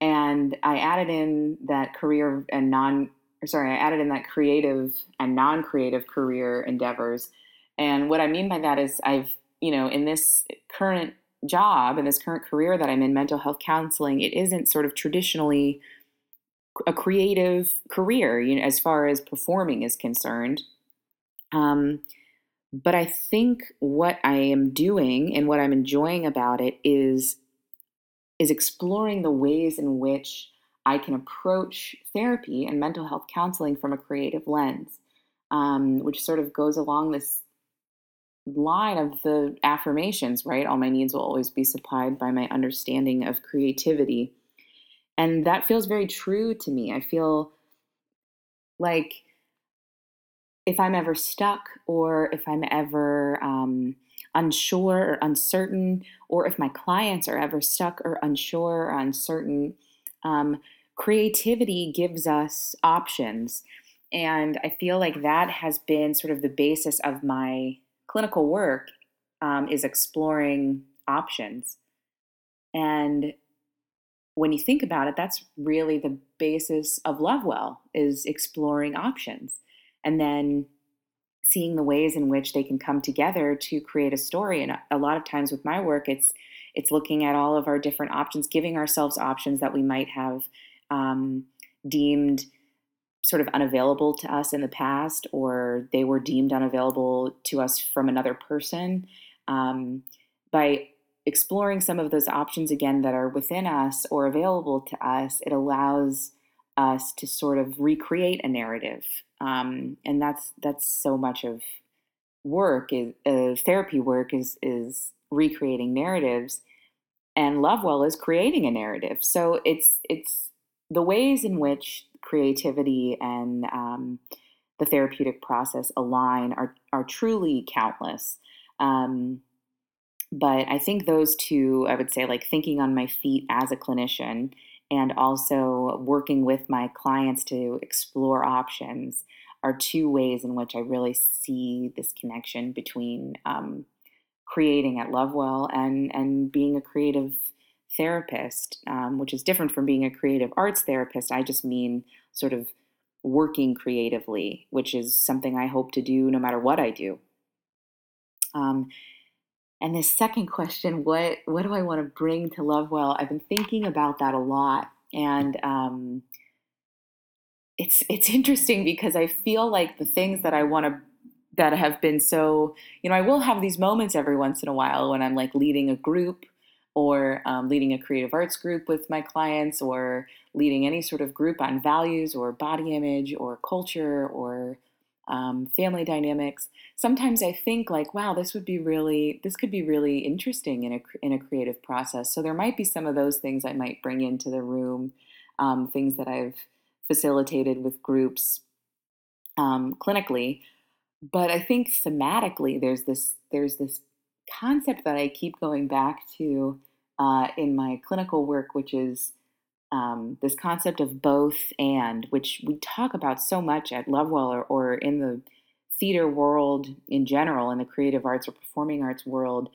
and I added in that career and non, sorry, I added in that creative and non-creative career endeavors. And what I mean by that is I've, you know, in this current job in this current career that I'm in, mental health counseling, it isn't sort of traditionally a creative career, you know, as far as performing is concerned. Um, but I think what I am doing and what I'm enjoying about it is is exploring the ways in which I can approach therapy and mental health counseling from a creative lens, um, which sort of goes along this line of the affirmations, right? All my needs will always be supplied by my understanding of creativity. And that feels very true to me. I feel like if I'm ever stuck or if I'm ever um, unsure or uncertain, or if my clients are ever stuck or unsure or uncertain, um, creativity gives us options. And I feel like that has been sort of the basis of my clinical work um, is exploring options. And when you think about it, that's really the basis of Lovewell is exploring options and then seeing the ways in which they can come together to create a story. And a lot of times with my work, it's it's looking at all of our different options, giving ourselves options that we might have um, deemed sort of unavailable to us in the past, or they were deemed unavailable to us from another person. Um, by exploring some of those options again that are within us or available to us, it allows us to sort of recreate a narrative, um, and that's that's so much of work is uh, therapy work is is recreating narratives, and Lovewell is creating a narrative. So it's it's the ways in which creativity and um, the therapeutic process align are are truly countless. Um, but I think those two, I would say, like thinking on my feet as a clinician and also working with my clients to explore options are two ways in which I really see this connection between um, creating at Lovewell and and being a creative therapist, um, which is different from being a creative arts therapist. I just mean sort of working creatively, which is something I hope to do no matter what I do. Um, and the second question, what what do I want to bring to Lovewell? I've been thinking about that a lot, and um, it's it's interesting because I feel like the things that I want to that have been so you know I will have these moments every once in a while when I'm like leading a group or um, leading a creative arts group with my clients or leading any sort of group on values or body image or culture or um, family dynamics. Sometimes I think like, wow, this would be really, this could be really interesting in a in a creative process. So there might be some of those things I might bring into the room, um, things that I've facilitated with groups um, clinically. But I think thematically, there's this there's this concept that I keep going back to uh, in my clinical work, which is um, this concept of both and, which we talk about so much at Lovewell or, or in the theater world in general, in the creative arts or performing arts world,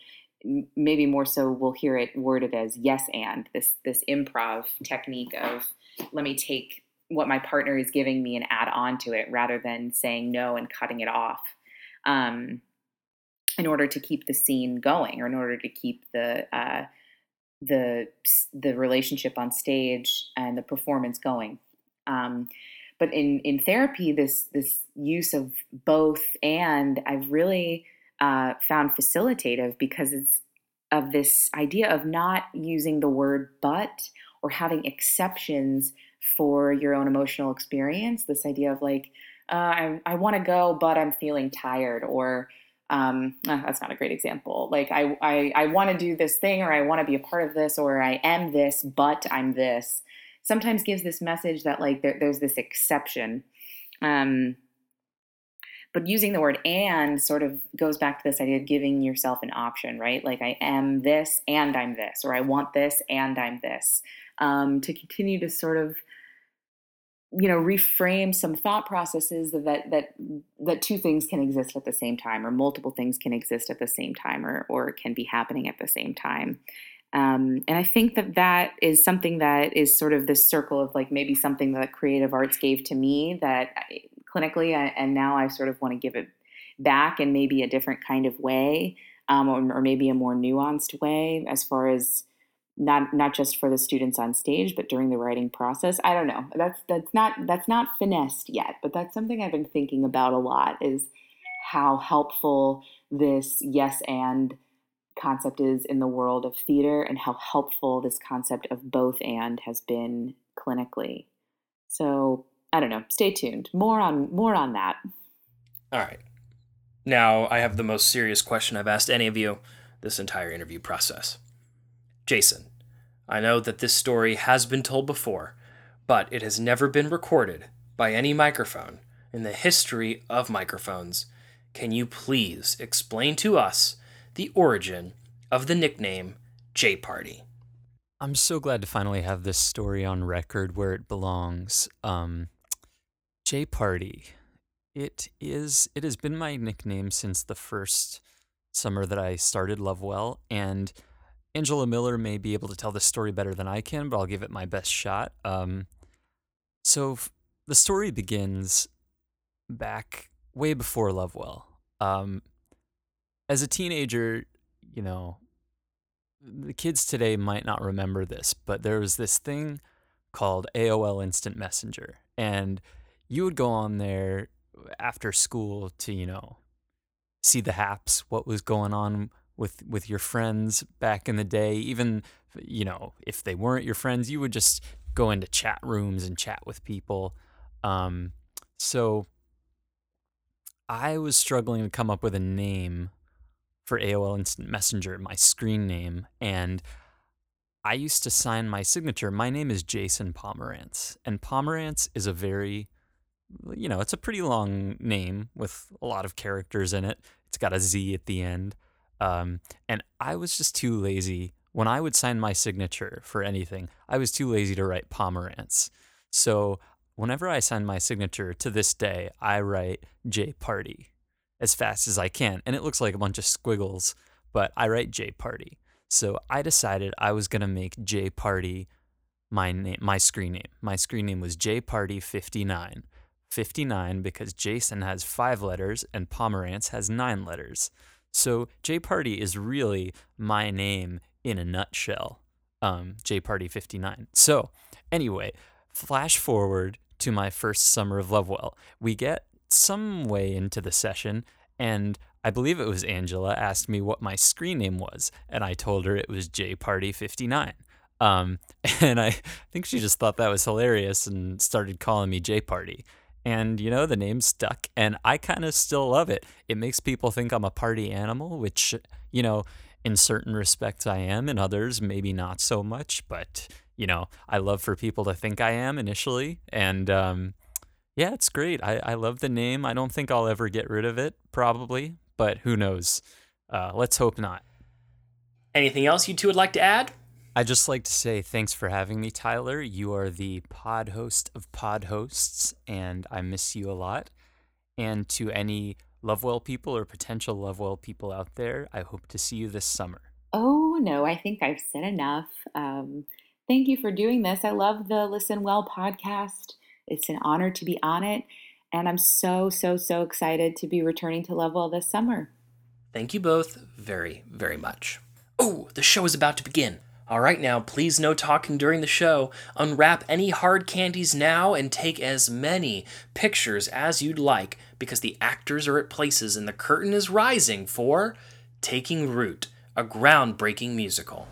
maybe more so we'll hear it worded as yes and this this improv technique of let me take what my partner is giving me and add on to it rather than saying no and cutting it off um, in order to keep the scene going or in order to keep the uh, the the relationship on stage and the performance going. Um, but in in therapy, this this use of both and I've really uh, found facilitative because it's of this idea of not using the word but or having exceptions for your own emotional experience. This idea of like uh, I, I want to go, but I'm feeling tired, or um, oh, that's not a great example. Like I, I, I want to do this thing, or I want to be a part of this, or I am this, but I'm this. Sometimes gives this message that like there, there's this exception. Um, but using the word and sort of goes back to this idea of giving yourself an option, right? Like I am this and I'm this, or I want this and I'm this. Um, to continue to sort of you know reframe some thought processes that that that two things can exist at the same time or multiple things can exist at the same time or or can be happening at the same time. Um, and i think that that is something that is sort of this circle of like maybe something that creative arts gave to me that I, clinically I, and now i sort of want to give it back in maybe a different kind of way um, or, or maybe a more nuanced way as far as not not just for the students on stage but during the writing process. I don't know. That's that's not that's not finessed yet but that's something i've been thinking about a lot is how helpful this yes and concept is in the world of theater and how helpful this concept of both and has been clinically. So i don't know. Stay tuned. More on more on that. All right. Now i have the most serious question i've asked any of you this entire interview process Jason, I know that this story has been told before, but it has never been recorded by any microphone in the history of microphones. Can you please explain to us the origin of the nickname J Party. I'm so glad to finally have this story on record where it belongs. Um, J Party. It is. It has been my nickname since the first summer that I started Lovewell, and Angela Miller may be able to tell this story better than I can, but I'll give it my best shot. Um, so f- the story begins back way before Lovewell. Um, as a teenager, you know, the kids today might not remember this, but there was this thing called AOL Instant Messenger. And you would go on there after school to, you know, see the haps, what was going on with with your friends back in the day. Even, you know, if they weren't your friends, you would just go into chat rooms and chat with people. Um, so I was struggling to come up with a name for AOL Instant Messenger, my screen name, and I used to sign my signature. My name is Jason Pomerantz, and Pomerantz is a very, you know, it's a pretty long name with a lot of characters in it. It's got a Z at the end. Um, and I was just too lazy. When I would sign my signature for anything, I was too lazy to write Pomerantz. So whenever I sign my signature to this day, I write J Party as fast as I can. And it looks like a bunch of squiggles, but I write J Party. So I decided I was going to make J Party my name, my screen name. My screen name was J Party 59. 59 because Jason has five letters and Pomerantz has nine letters. So J Party is really my name in a nutshell. Um, J Party 59. So anyway, flash forward to my first summer of Lovewell. We get some way into the session, and I believe it was Angela asked me what my screen name was, and I told her it was J Party 59. Um, and I think she just thought that was hilarious and started calling me J Party. And, you know, the name stuck, and I kind of still love it. It makes people think I'm a party animal, which, you know, in certain respects I am, in others, maybe not so much. But, you know, I love for people to think I am initially. And, um, yeah, it's great. I, I love the name. I don't think I'll ever get rid of it, probably, but who knows? Uh, let's hope not. Anything else you two would like to add? I'd just like to say thanks for having me, Tyler. You are the pod host of pod hosts, and I miss you a lot. And to any Lovewell people or potential Lovewell people out there, I hope to see you this summer. Oh, no, I think I've said enough. Um, thank you for doing this. I love the Listen Well podcast. It's an honor to be on it. And I'm so, so, so excited to be returning to Lovewell this summer. Thank you both very, very much. Oh, the show is about to begin. All right, now, please no talking during the show. Unwrap any hard candies now and take as many pictures as you'd like because the actors are at places and the curtain is rising for Taking Root, a groundbreaking musical.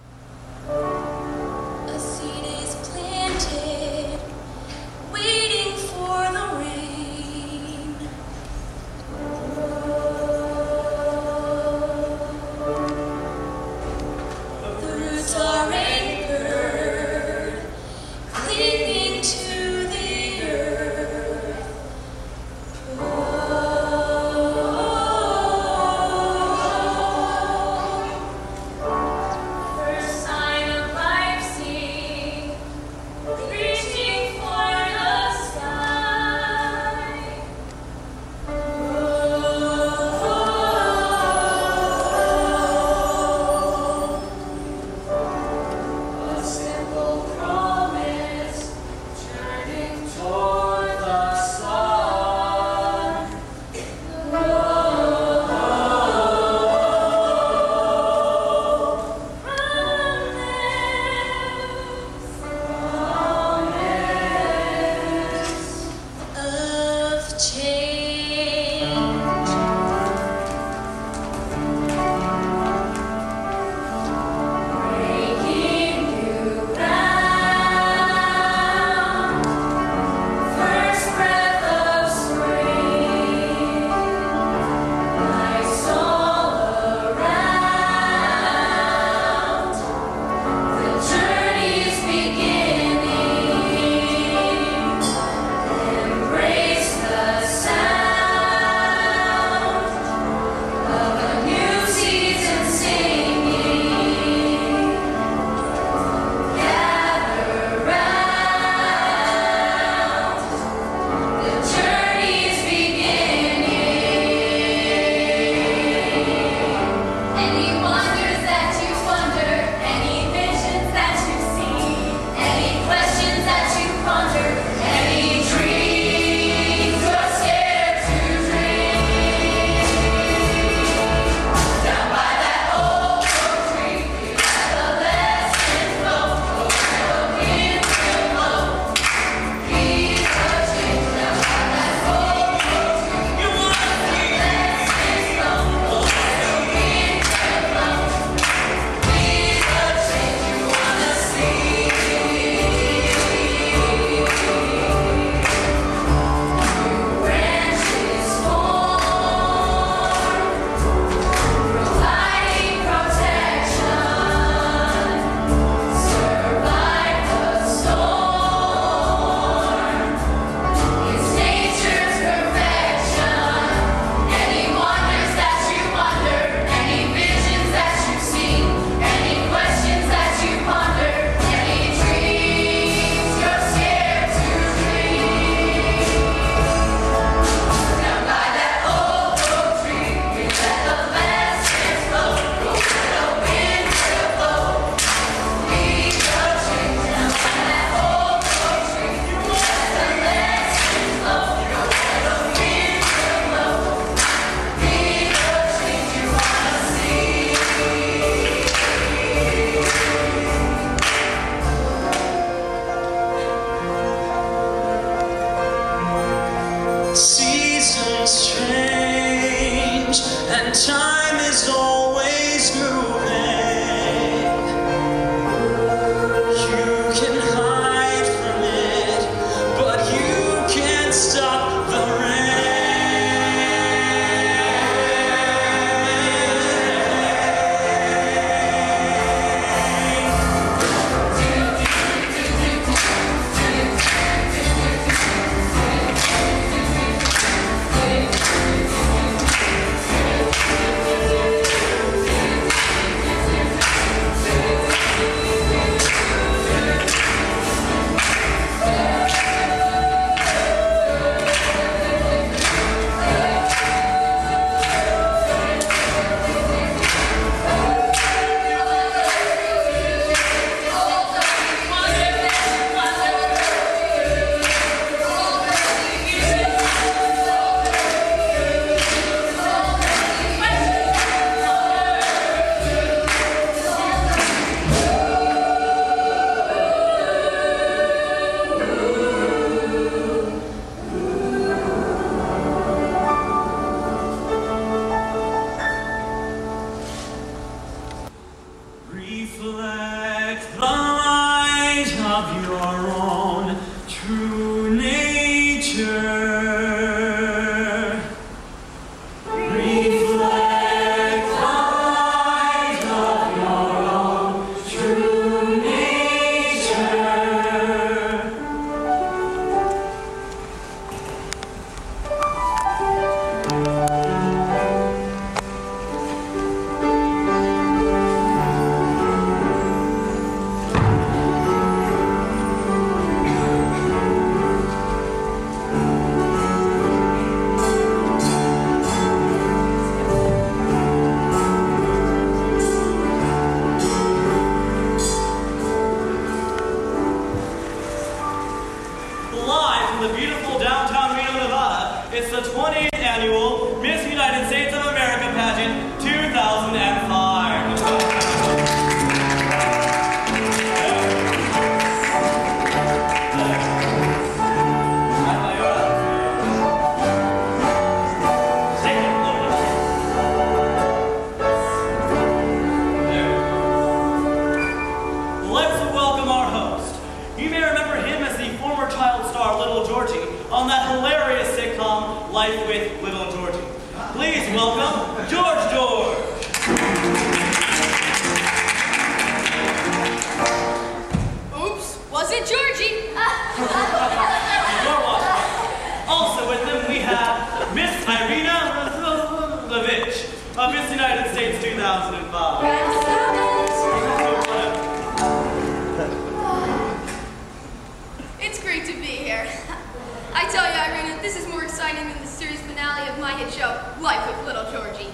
with little Georgie.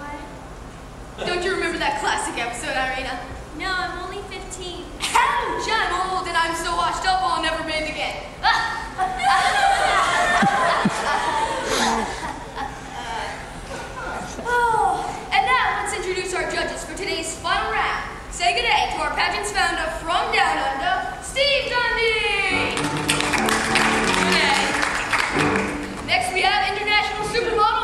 What? Don't you remember that classic episode, Irina? No, I'm only 15. Ouch! I'm old and I'm so washed up I'll never bend again. oh, and now let's introduce our judges for today's final round. Say good day to our pageant's founder from Down Under, Steve Dundee! Next we have international supermodel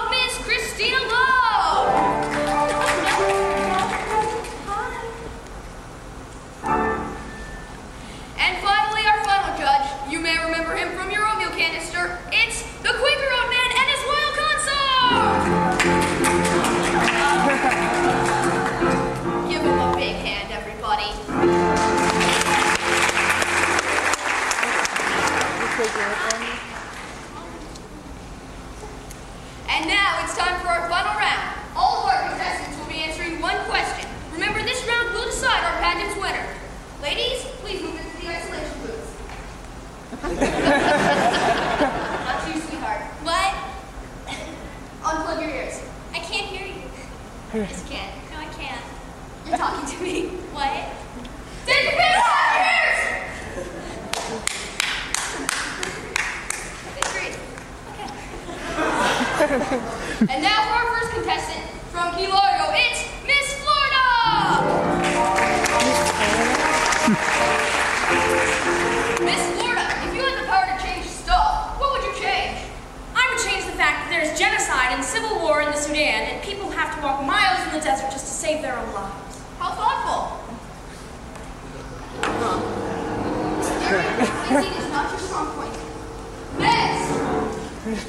Thank you. The desert just to save their own lives. How thoughtful. Instinct is not your strong point. Miss! Miss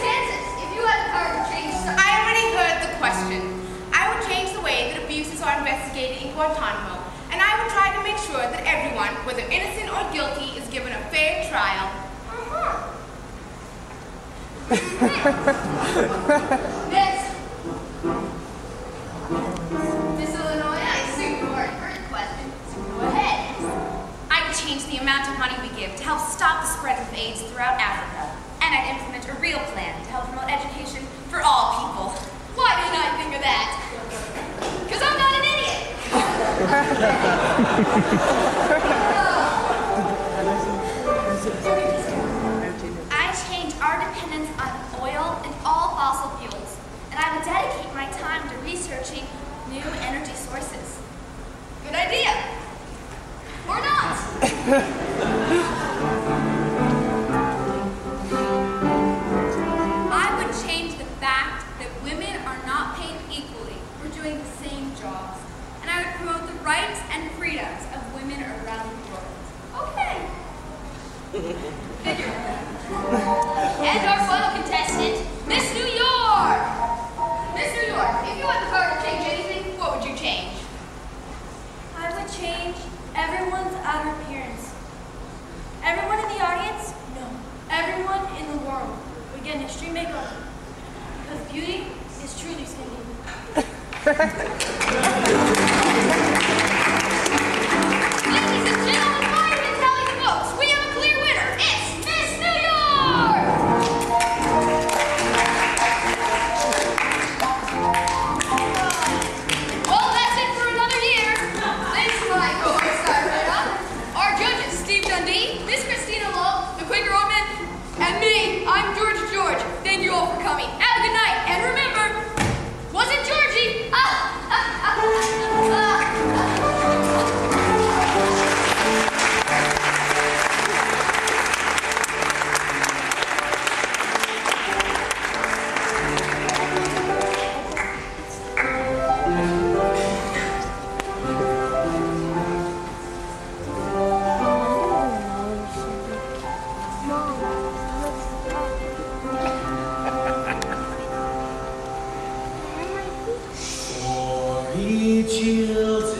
Kansas, if you had the power to change some- I already heard the question. I would change the way that abuses are investigated in Guantanamo, and I would try to make sure that everyone, whether innocent or guilty, is given a fair trial. Uh-huh. Miss! Amount of money we give to help stop the spread of AIDS throughout Africa, and I'd implement a real plan to help promote education for all people. Why didn't I think of that? Because I'm not an idiot! I change our dependence on oil and all fossil fuels, and I would dedicate my time to researching new energy sources. Good idea. Or not. I would change the fact that women are not paid equally for doing the same jobs, and I would promote the rights and freedoms of women around the world. Okay. Figure. and our extreme makeover. Because beauty is truly skin he yields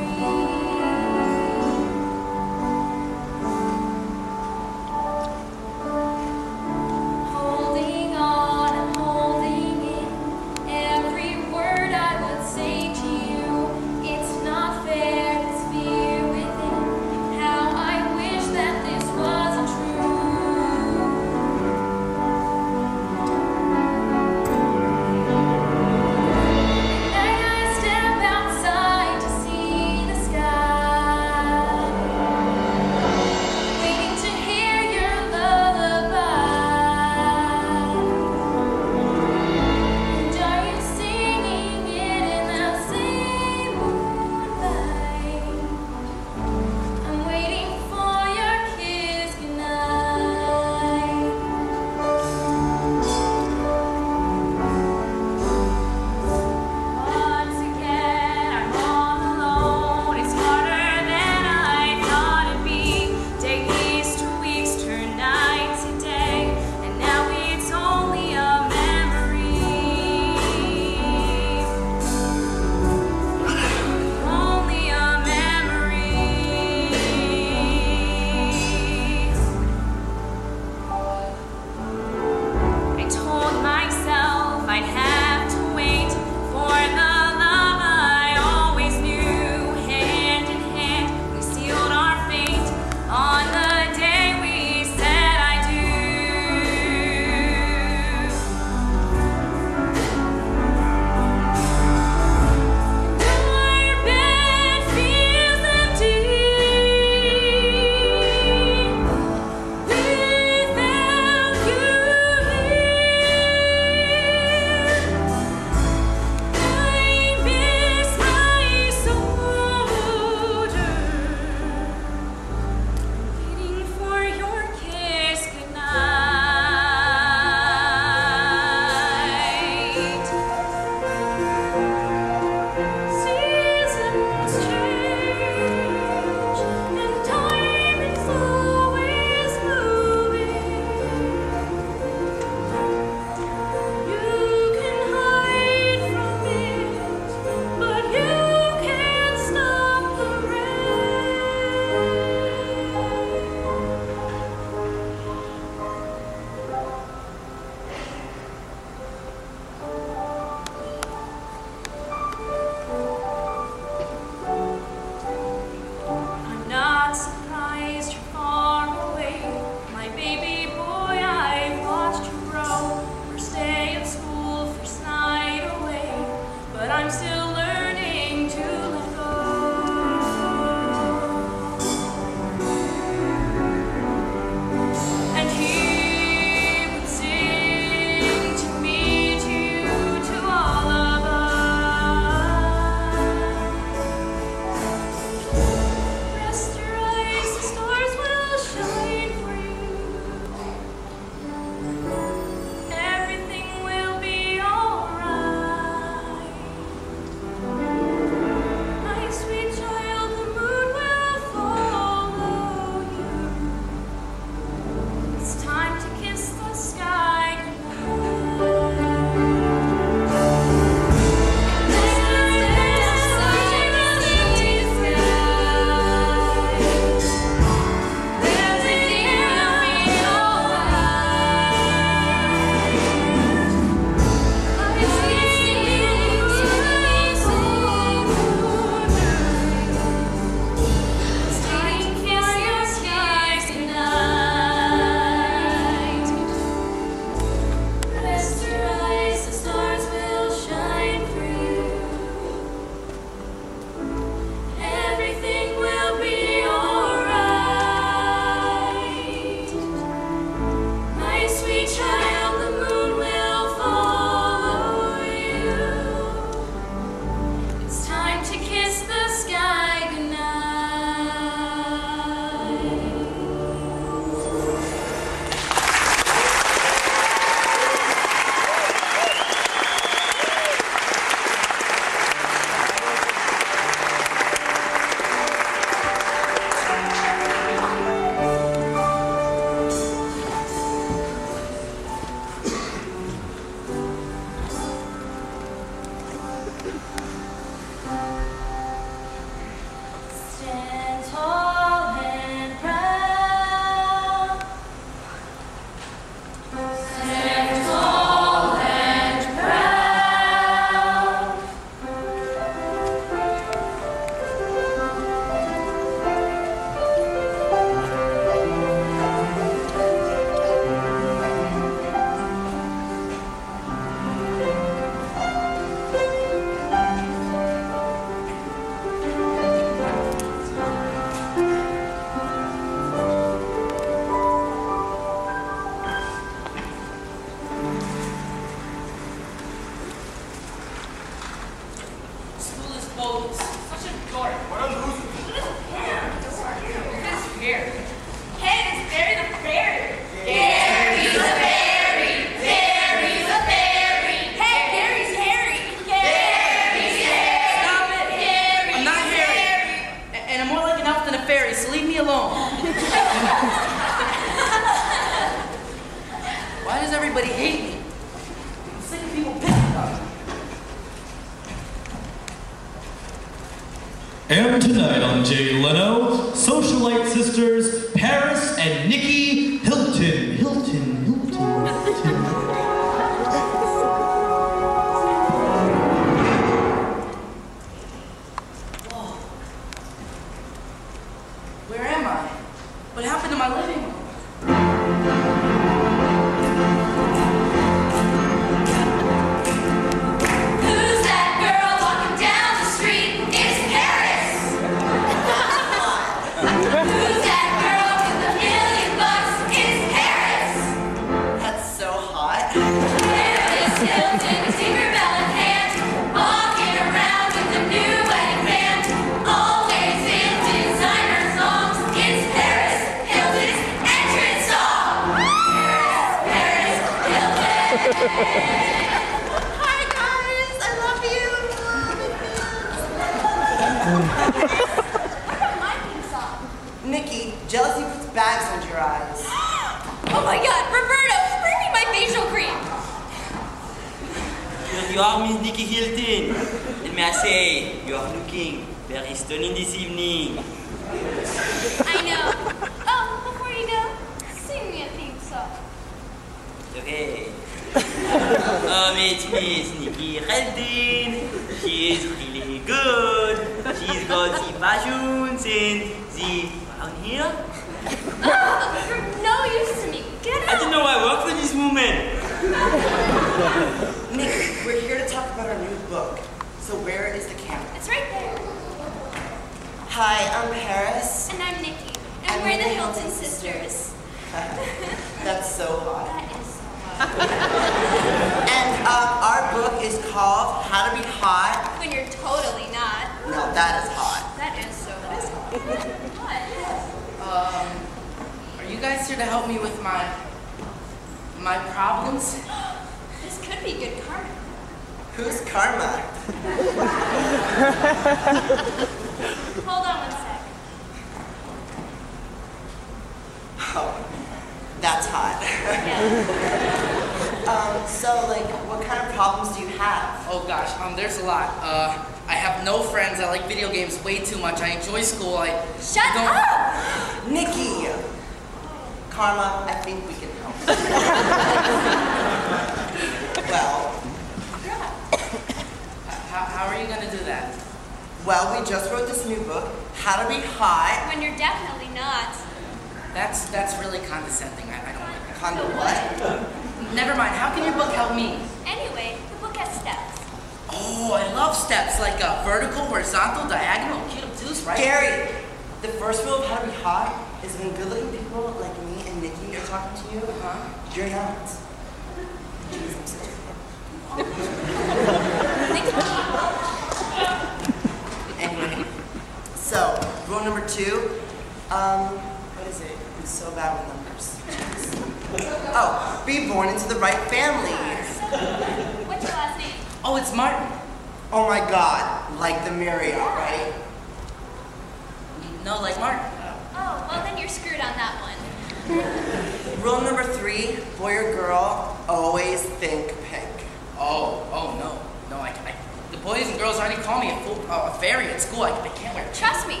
wear. Trust me,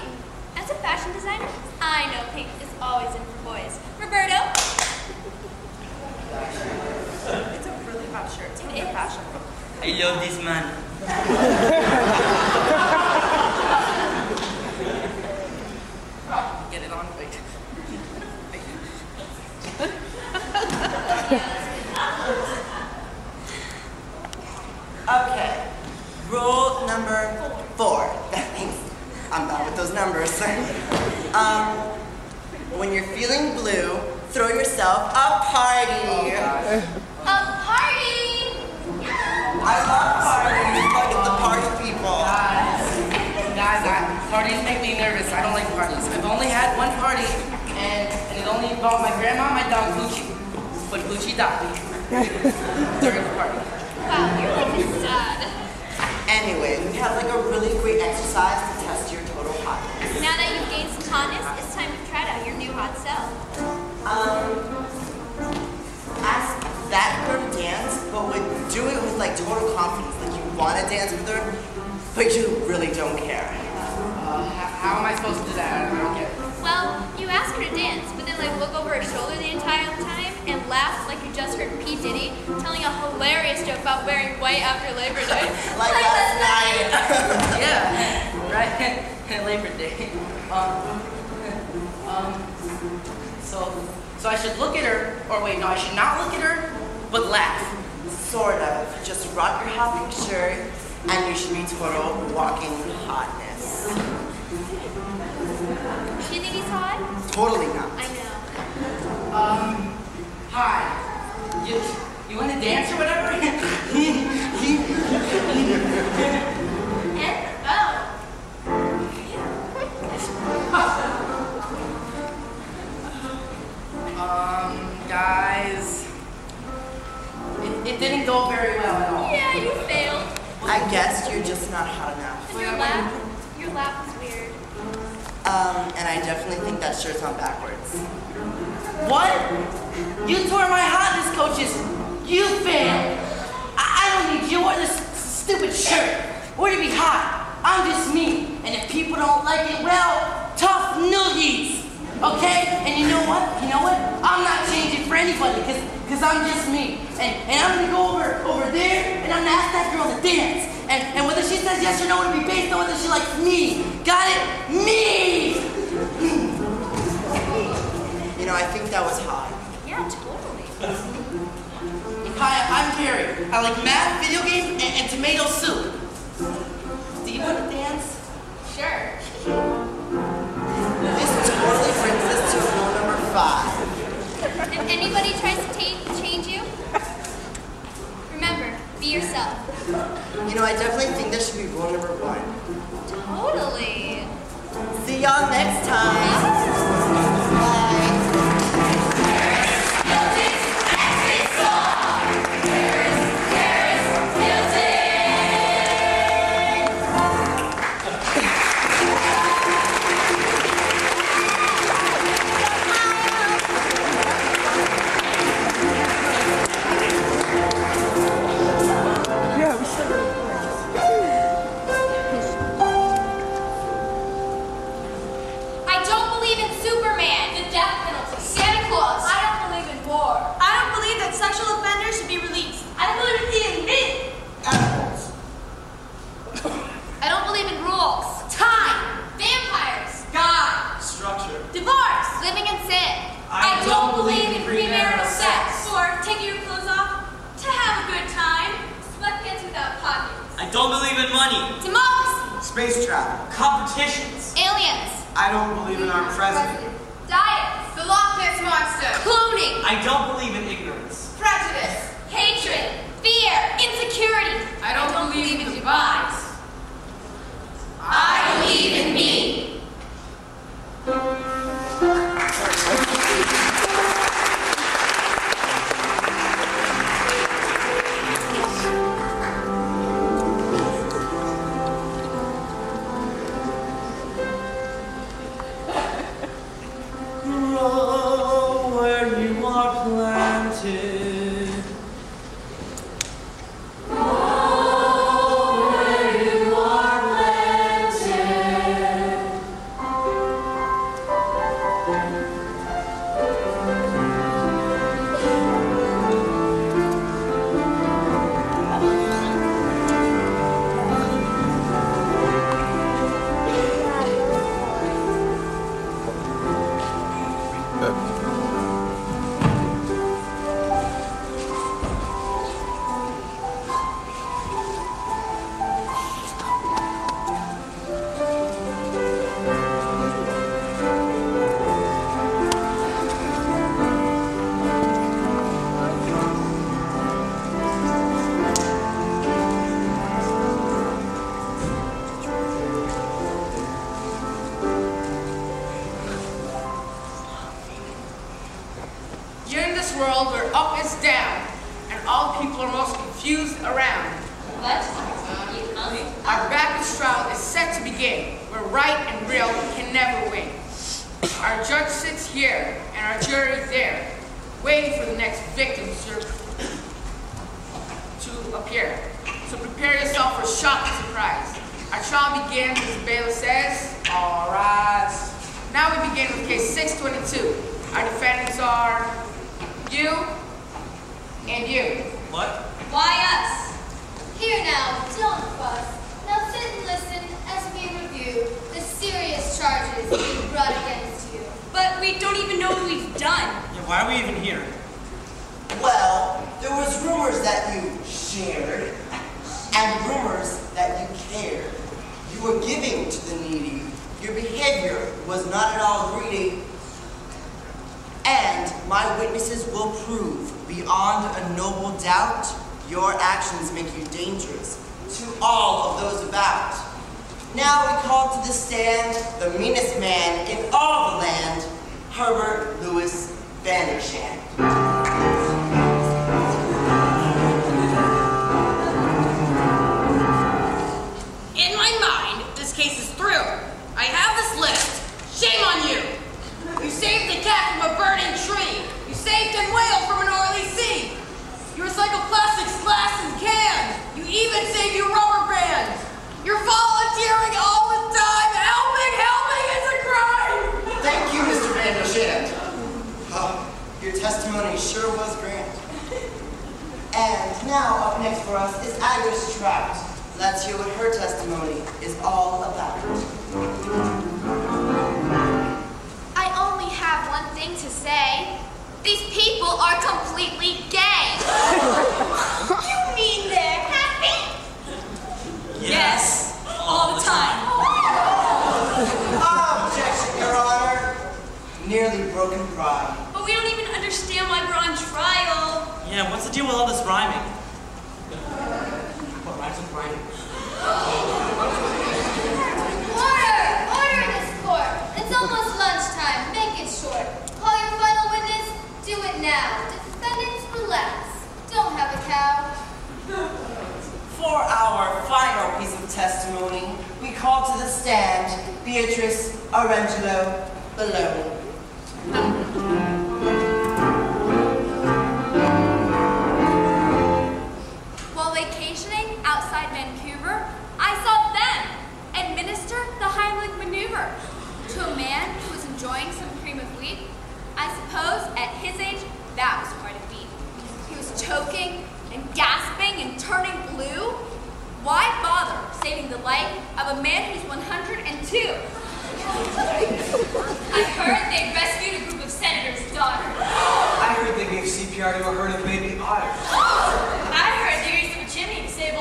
as a fashion designer? I know pink is always in for boys. Roberto? It's a really hot shirt. It's really fashion. I love this man. Get it on quick. Okay. Rule number four. Thanks. I'm bad with those numbers. um, when you're feeling blue, throw yourself a party. A party! I love parties. Look at the party people. Guys, I, parties make me nervous. I don't like parties. I've only had one party, and, and it only involved my grandma, and my dog Gucci. But Gucci died during the party. Wow, you're like a sad. Anyway, we have like a really great exercise to test your total hotness. Now that you've gained some hotness, it's time to try out your new hot self. Um, ask that girl to dance, but would do it with like total confidence. Like you want to dance with her, but you really don't care. Uh, how, how am I supposed to do that? I don't get it. Well, you ask her to dance, but then like look over her shoulder the entire time and laugh like you just heard P. Diddy telling a hilarious joke about wearing white after Labor Day. Like last night. Yeah, right? Labor Day. Um, um, so, so I should look at her, or wait, no, I should not look at her, but laugh. Sort of. Just rock your hot shirt, and you should be total walking hotness. Do you think he's hot? Totally not. I know. Um, hi. You, you want to dance or whatever? Um, guys, it, it didn't go very well at all. yeah, you failed. I guess you're just not hot enough. And your laugh, your laugh was weird. Um, and I definitely think that shirt's on backwards. What? You tore my hotness coaches. You failed. I, I don't need you or this stupid shirt. Or to be hot. I'm just me. And if people don't like it, well, tough noogies. Okay? And you know what? You know what? I'm not changing for anybody because because I'm just me. And, and I'm gonna go over over there and I'm gonna ask that girl to dance. And, and whether she says yes or no, it'll be based on whether she likes me. Got it? Me! You know, I think that was hot. Yeah, totally. Hi, I'm Gary. I like math, video games, and, and tomato soup. Want to dance? Sure. This totally brings us to rule number five. If anybody tries to change you, remember, be yourself. You know, I definitely think that should be rule number one. Totally. See y'all next time. Money. Democracy. Space travel. Competitions. Aliens. I don't believe in our president. Diets. The Loch Ness Monster. Cloning. I don't believe in ignorance. Prejudice. Hatred. Fear. Insecurity. I don't believe in demise. I believe in me.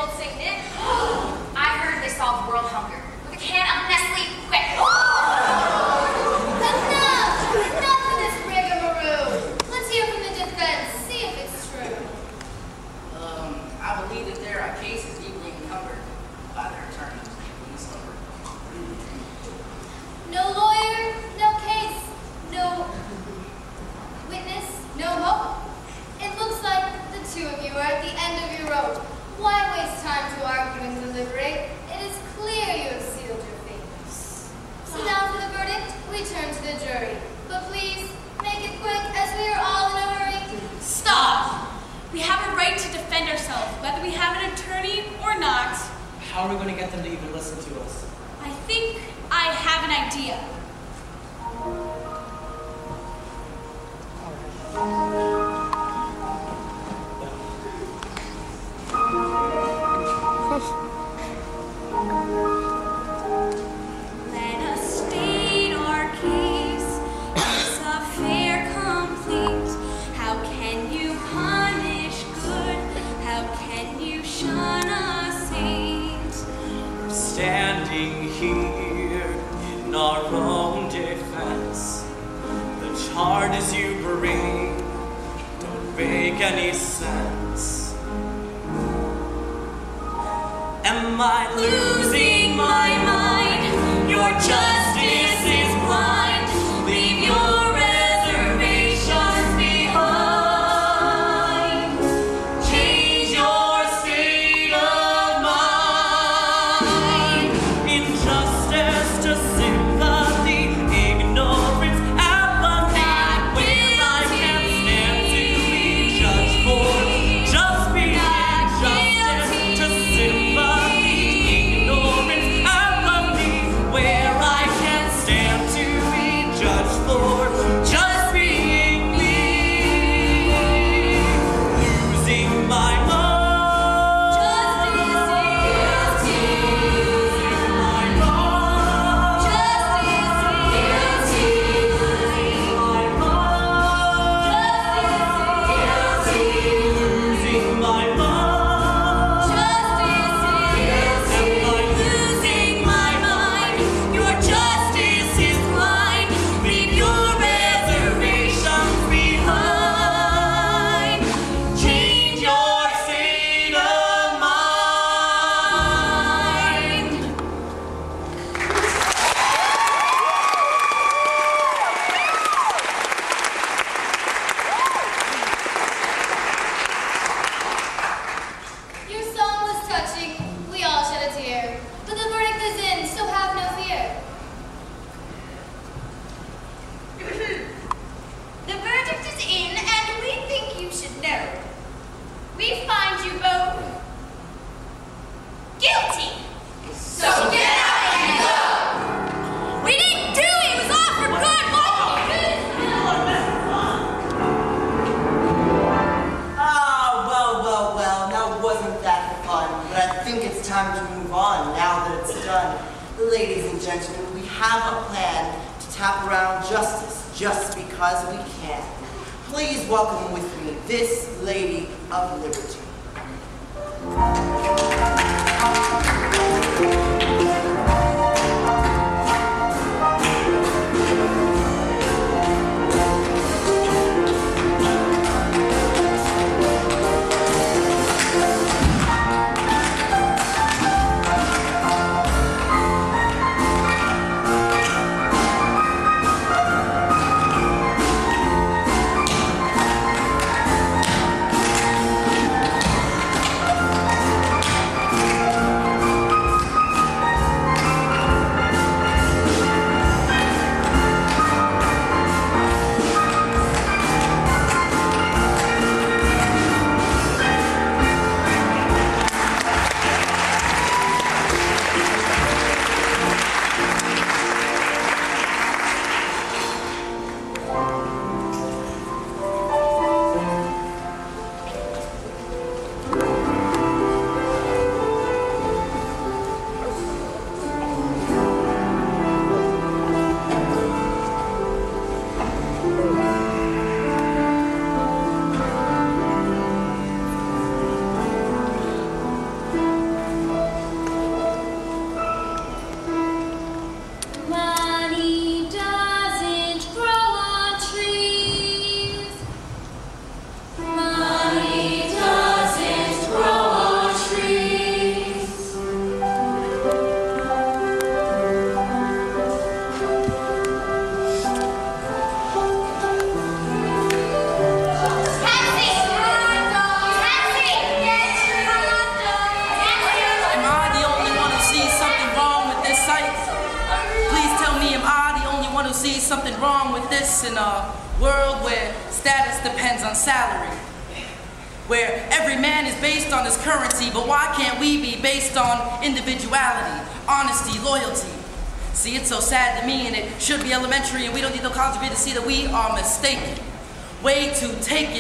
I heard they solved world hunger with a can of Nestle Quick. going to get them to even listen to us? I think I have an idea. joy.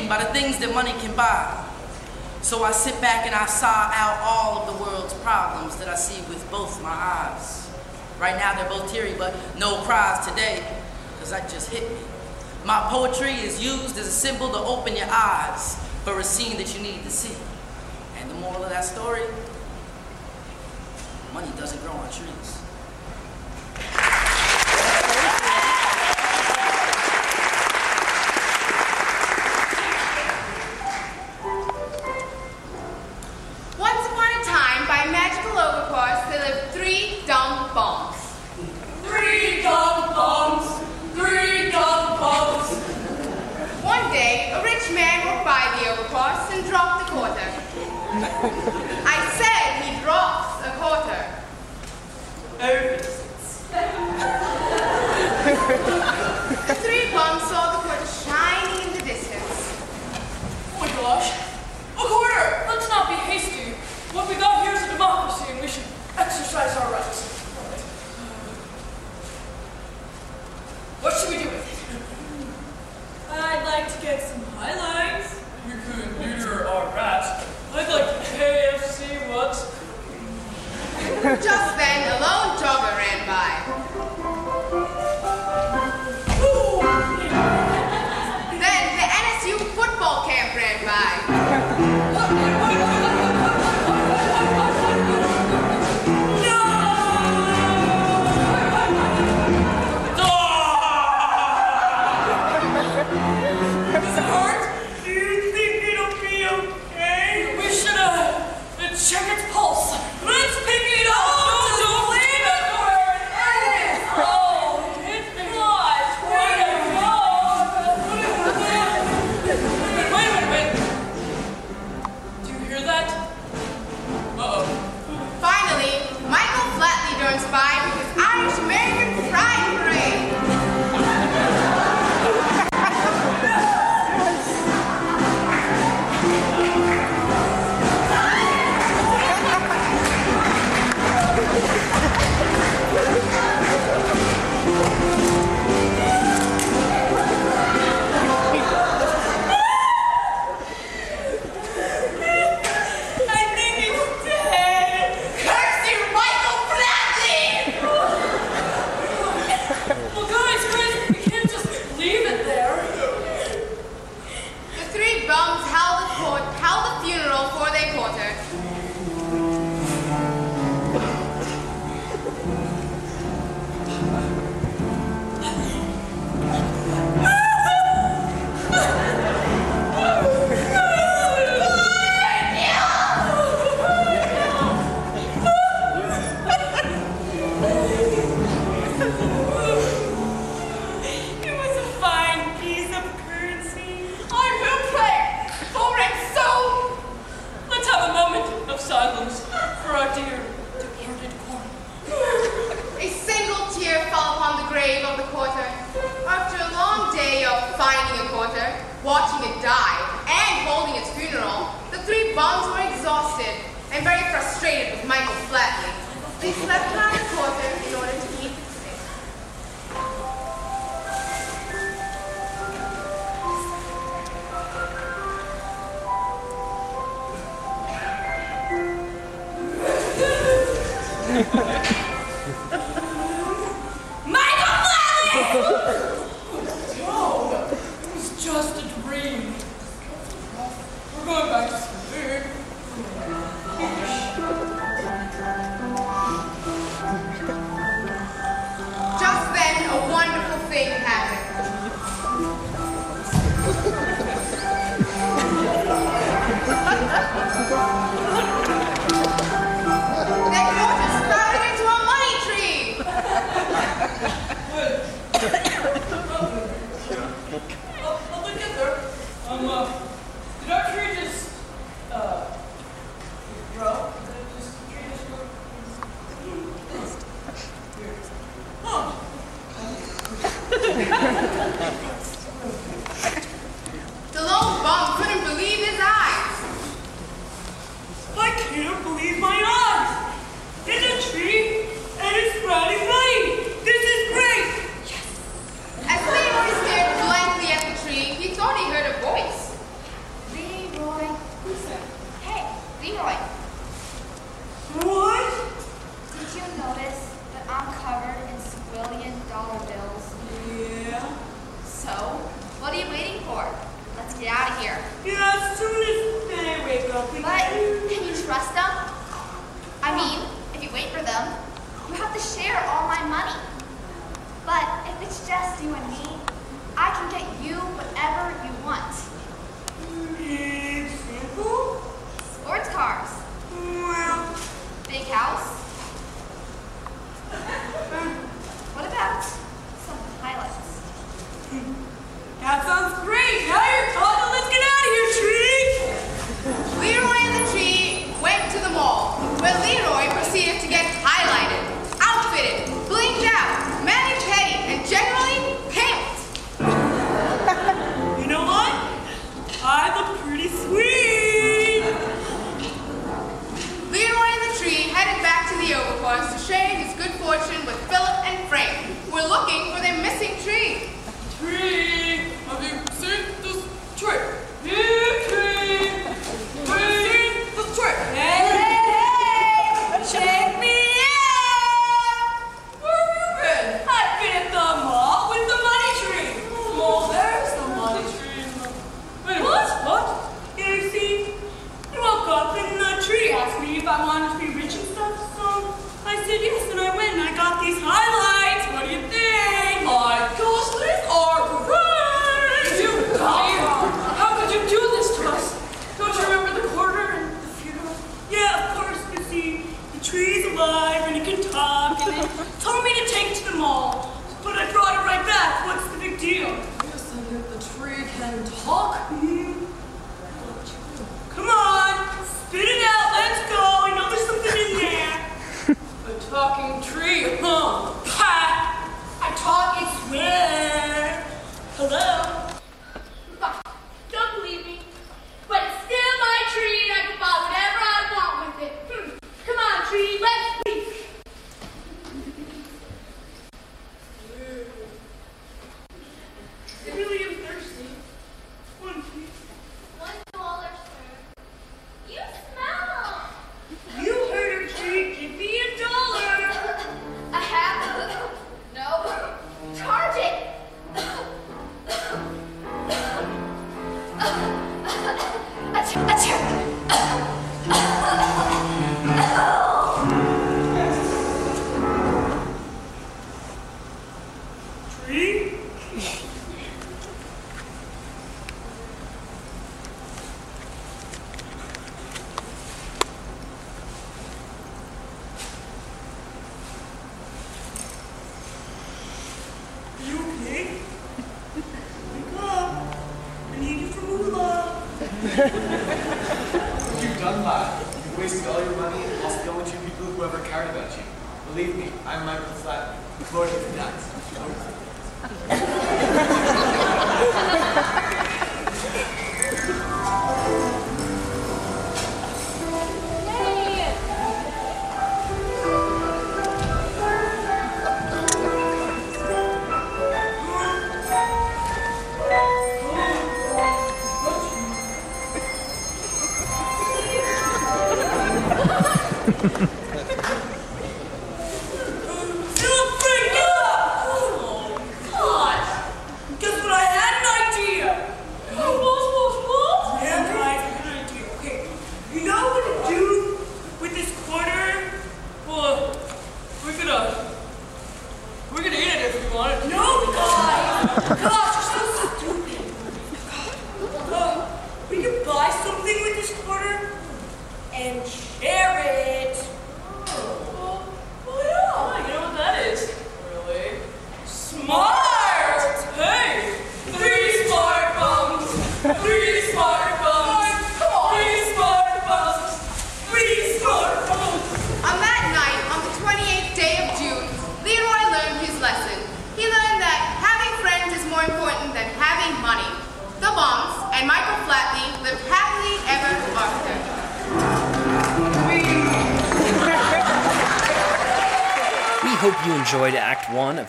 by the things that money can buy. So I sit back and I saw out all of the world's problems that I see with both my eyes. Right now they're both teary, but no cries today, because that just hit me. My poetry is used as a symbol to open your eyes for a scene that you need to see. And the moral of that story, money doesn't grow on trees.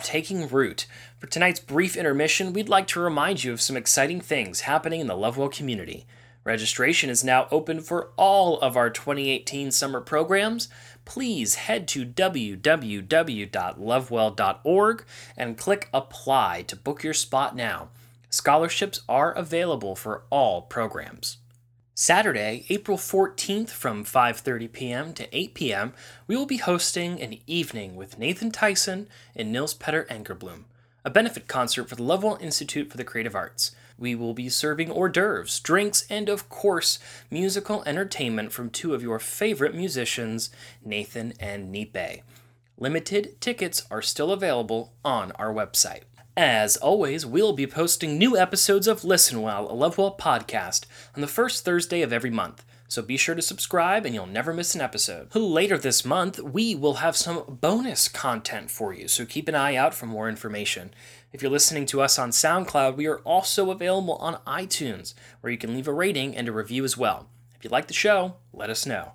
Taking Root. For tonight's brief intermission, we'd like to remind you of some exciting things happening in the Lovewell community. Registration is now open for all of our 2018 summer programs. Please head to www.lovewell.org and click Apply to book your spot now. Scholarships are available for all programs. Saturday, April 14th from 5:30 p.m. to 8 p.m., we will be hosting an evening with Nathan Tyson and Nils Petter Ankarblom, a benefit concert for the Lovewell Institute for the Creative Arts. We will be serving hors d'oeuvres, drinks, and of course, musical entertainment from two of your favorite musicians, Nathan and Nipe. Limited tickets are still available on our website. As always, we'll be posting new episodes of Listen Well, a Lovewell podcast, on the first Thursday of every month. So be sure to subscribe and you'll never miss an episode. Later this month, we will have some bonus content for you, so keep an eye out for more information. If you're listening to us on SoundCloud, we are also available on iTunes, where you can leave a rating and a review as well. If you like the show, let us know.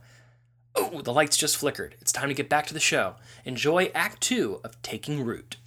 Oh, the lights just flickered. It's time to get back to the show. Enjoy Act 2 of Taking Root.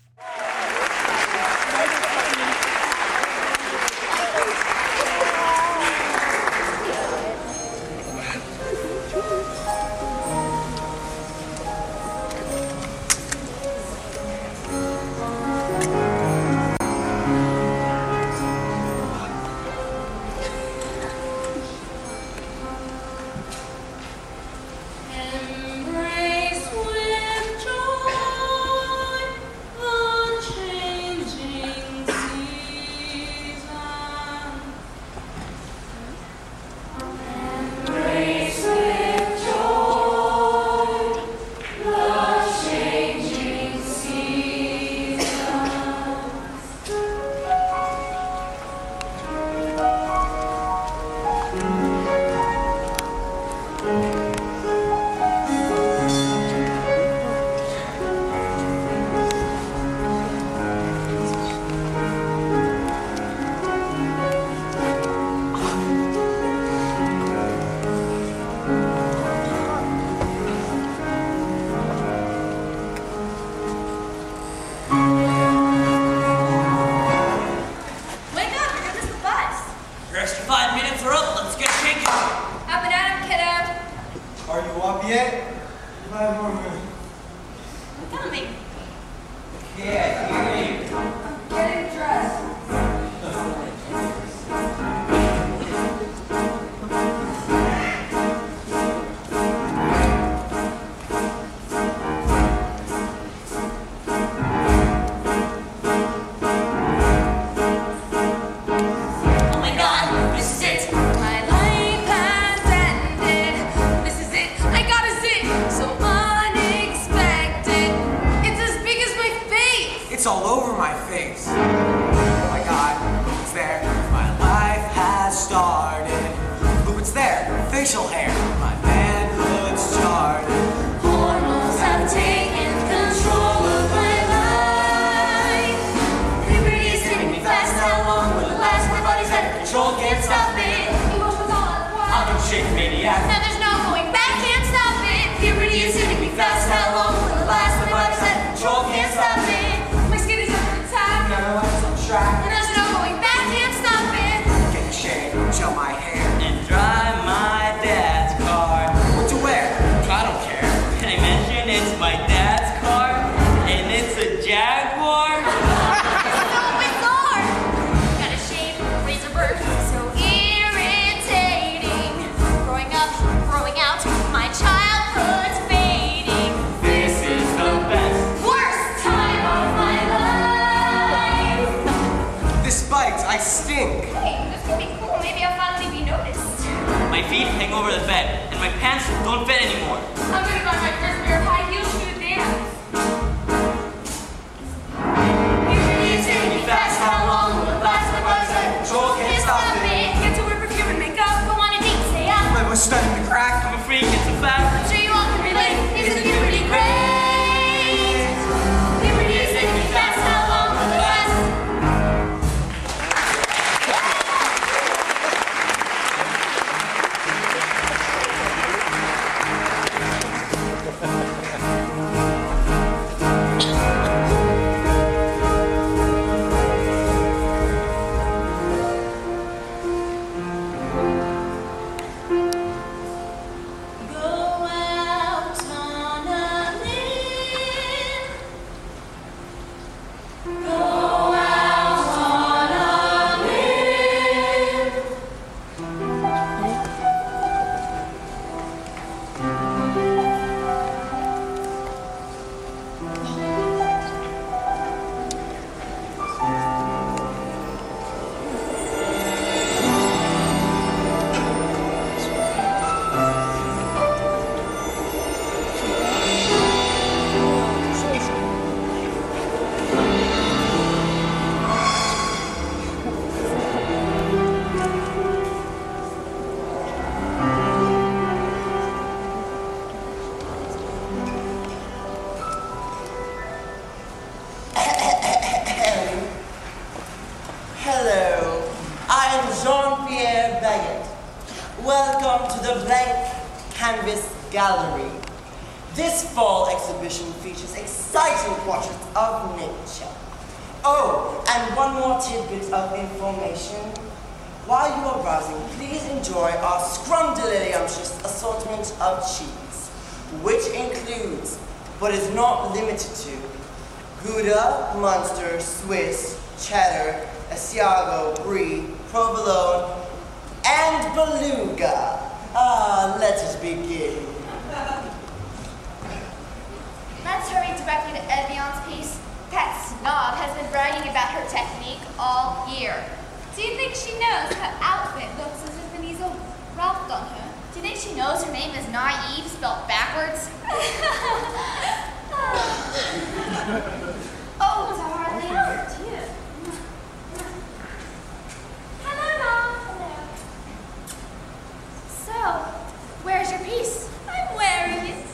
masterpiece. I'm wearing it.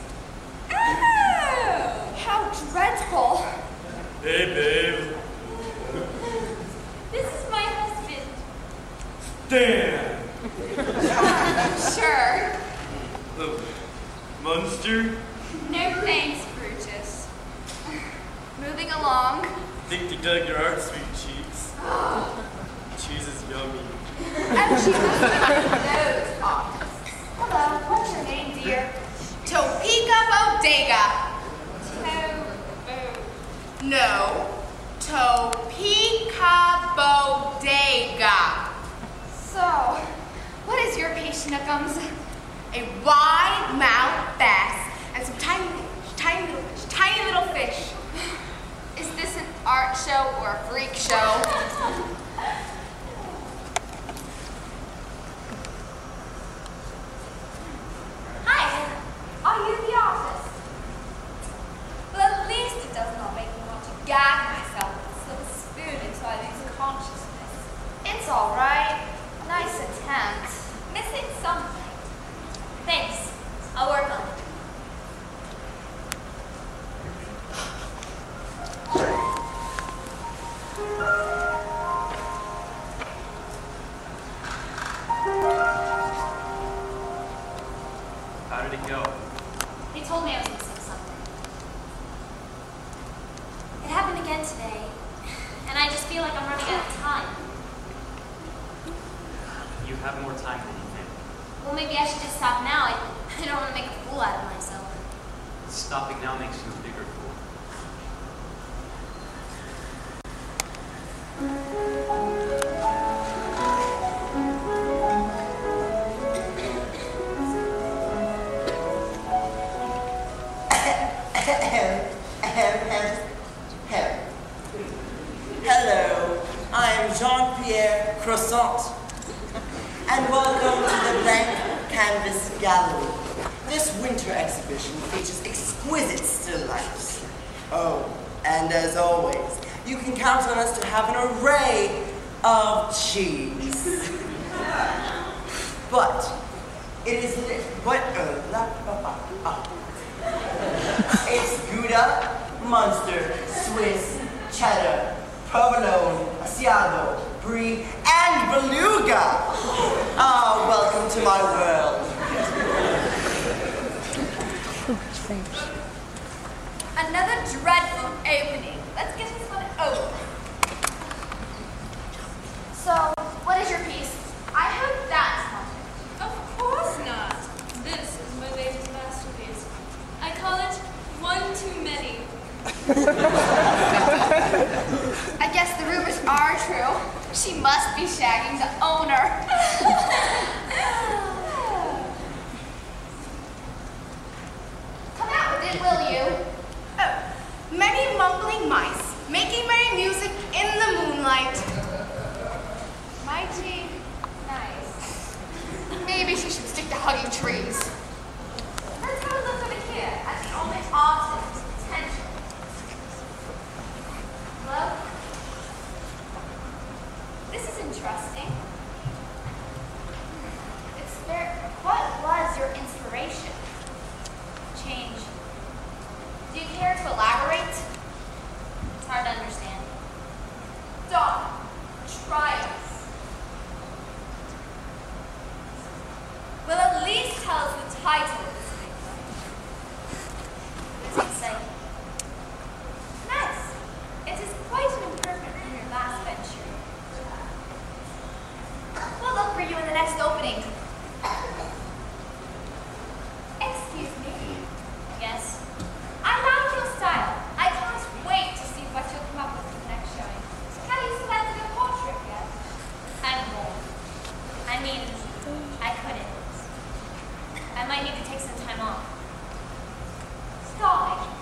Oh, how dreadful. Hey, babe. This is my husband. Damn.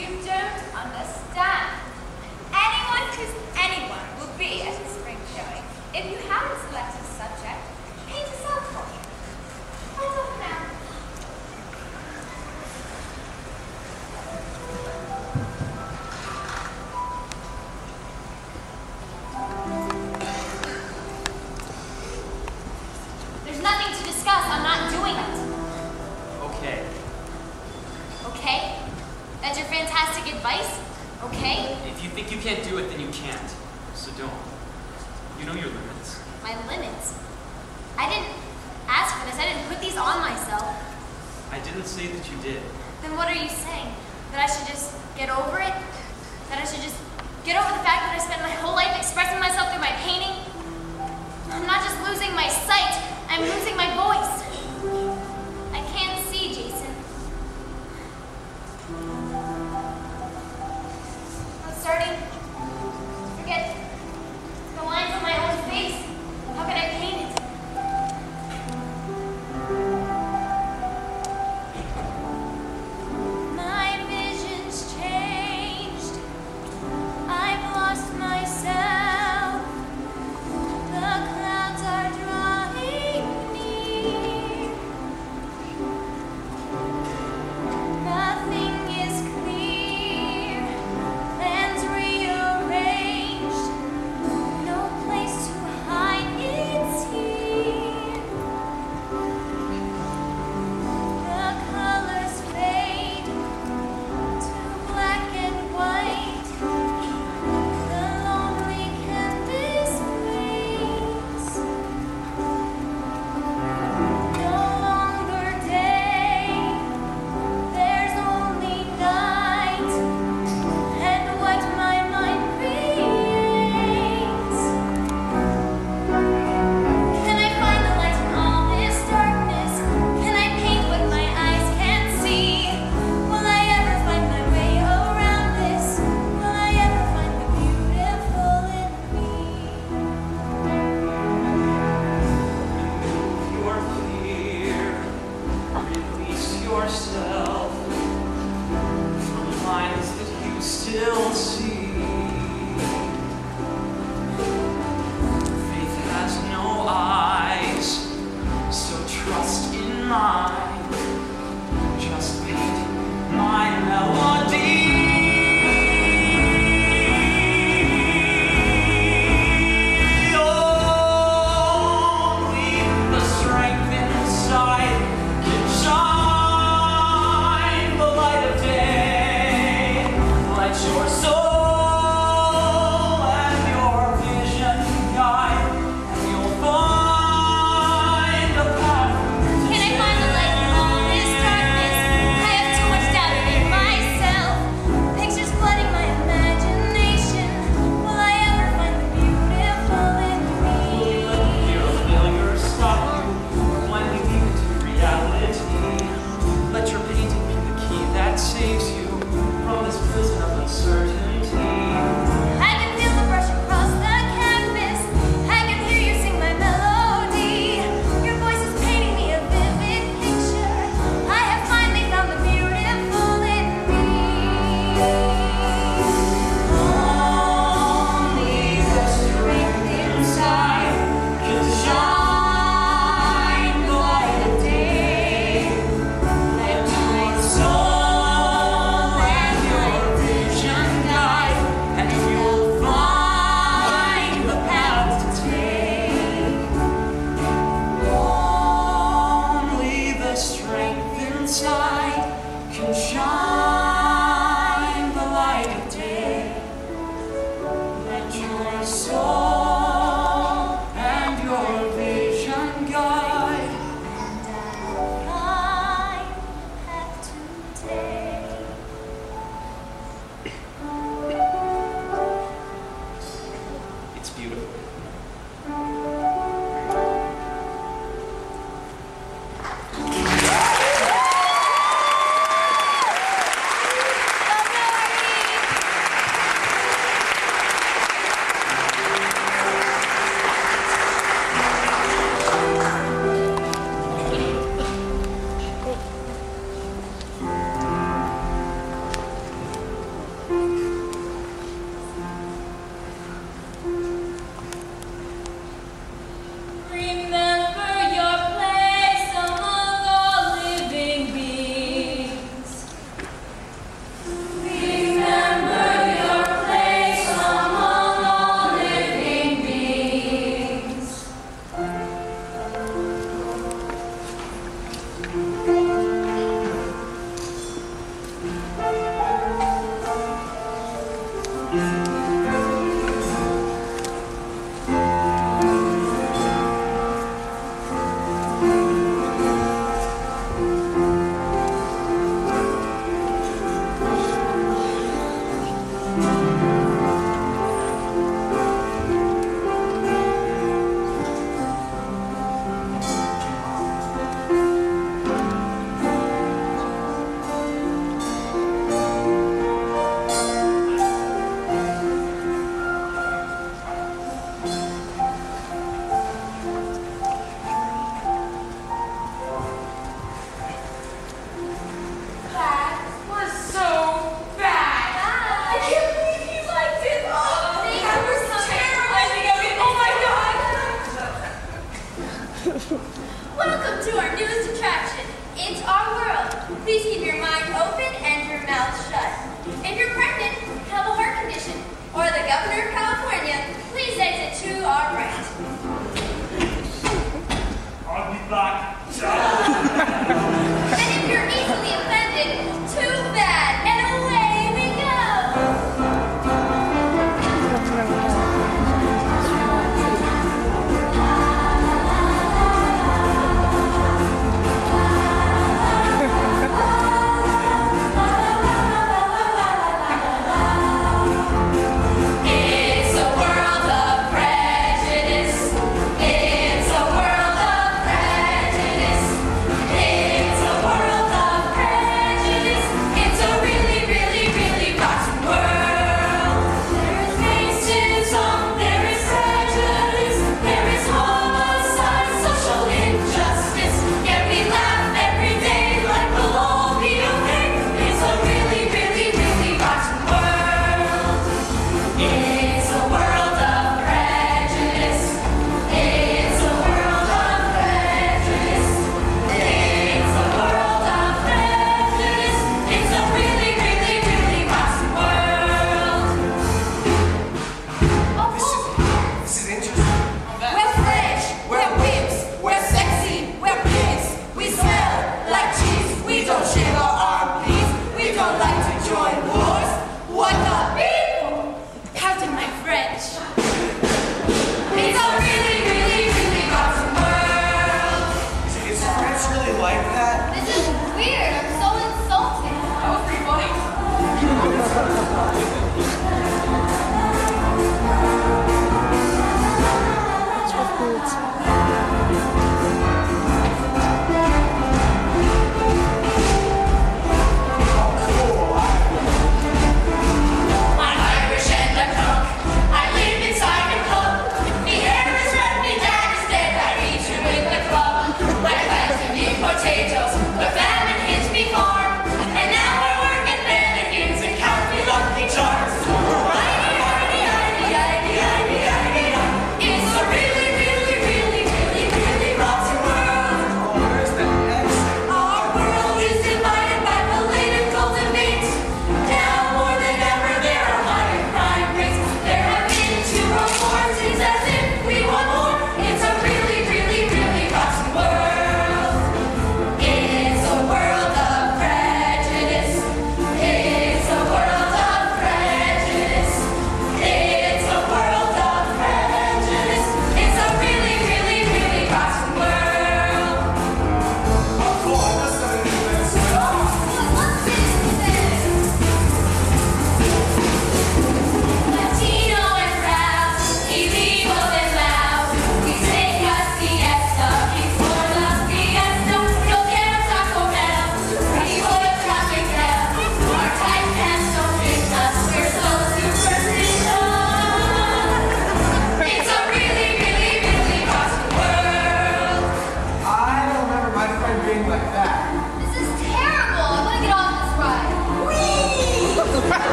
You don't understand. Anyone, who's anyone, will be at a spring showing. If you haven't selected It's beautiful.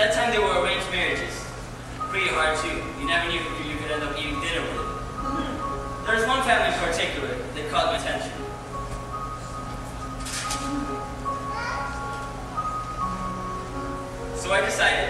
that time there were arranged marriages. Pretty hard too. You never knew who you could end up eating dinner with. There was one family in particular that caught my attention. So I decided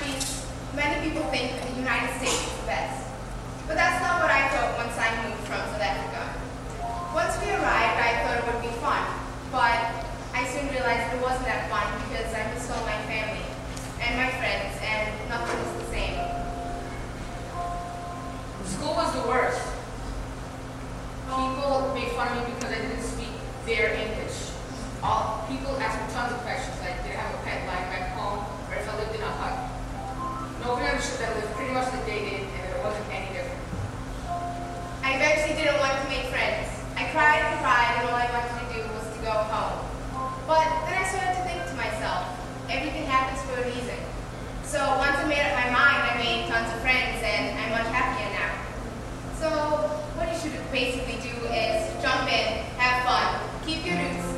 countries, many people think that the United States is the best. But that's not what I thought once I moved from South Africa. Once we arrived, I thought it would be fun, but I soon realized it wasn't that fun because I missed all my family and my friends, and nothing was the same. School was the worst. People made fun of me because I didn't speak their English. All people asked me tons of questions, like did I have a pet life back home, or if I lived in a hut. Understood that lived pretty much they did, and it wasn't any different. I eventually didn't want to make friends. I cried and cried, and all I wanted to do was to go home. But then I started to think to myself, everything happens for a reason. So once I made up my mind, I made tons of friends, and I'm much happier now. So what you should basically do is jump in, have fun, keep your roots,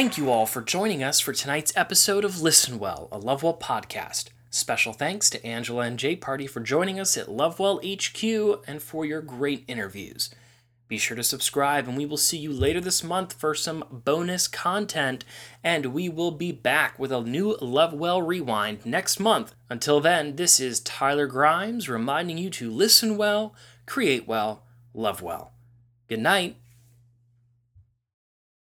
Thank you all for joining us for tonight's episode of Listen Well, a Lovewell podcast. Special thanks to Angela and Jay Party for joining us at Lovewell HQ and for your great interviews. Be sure to subscribe, and we will see you later this month for some bonus content. And we will be back with a new Lovewell Rewind next month. Until then, this is Tyler Grimes reminding you to listen well, create well, love well. Good night.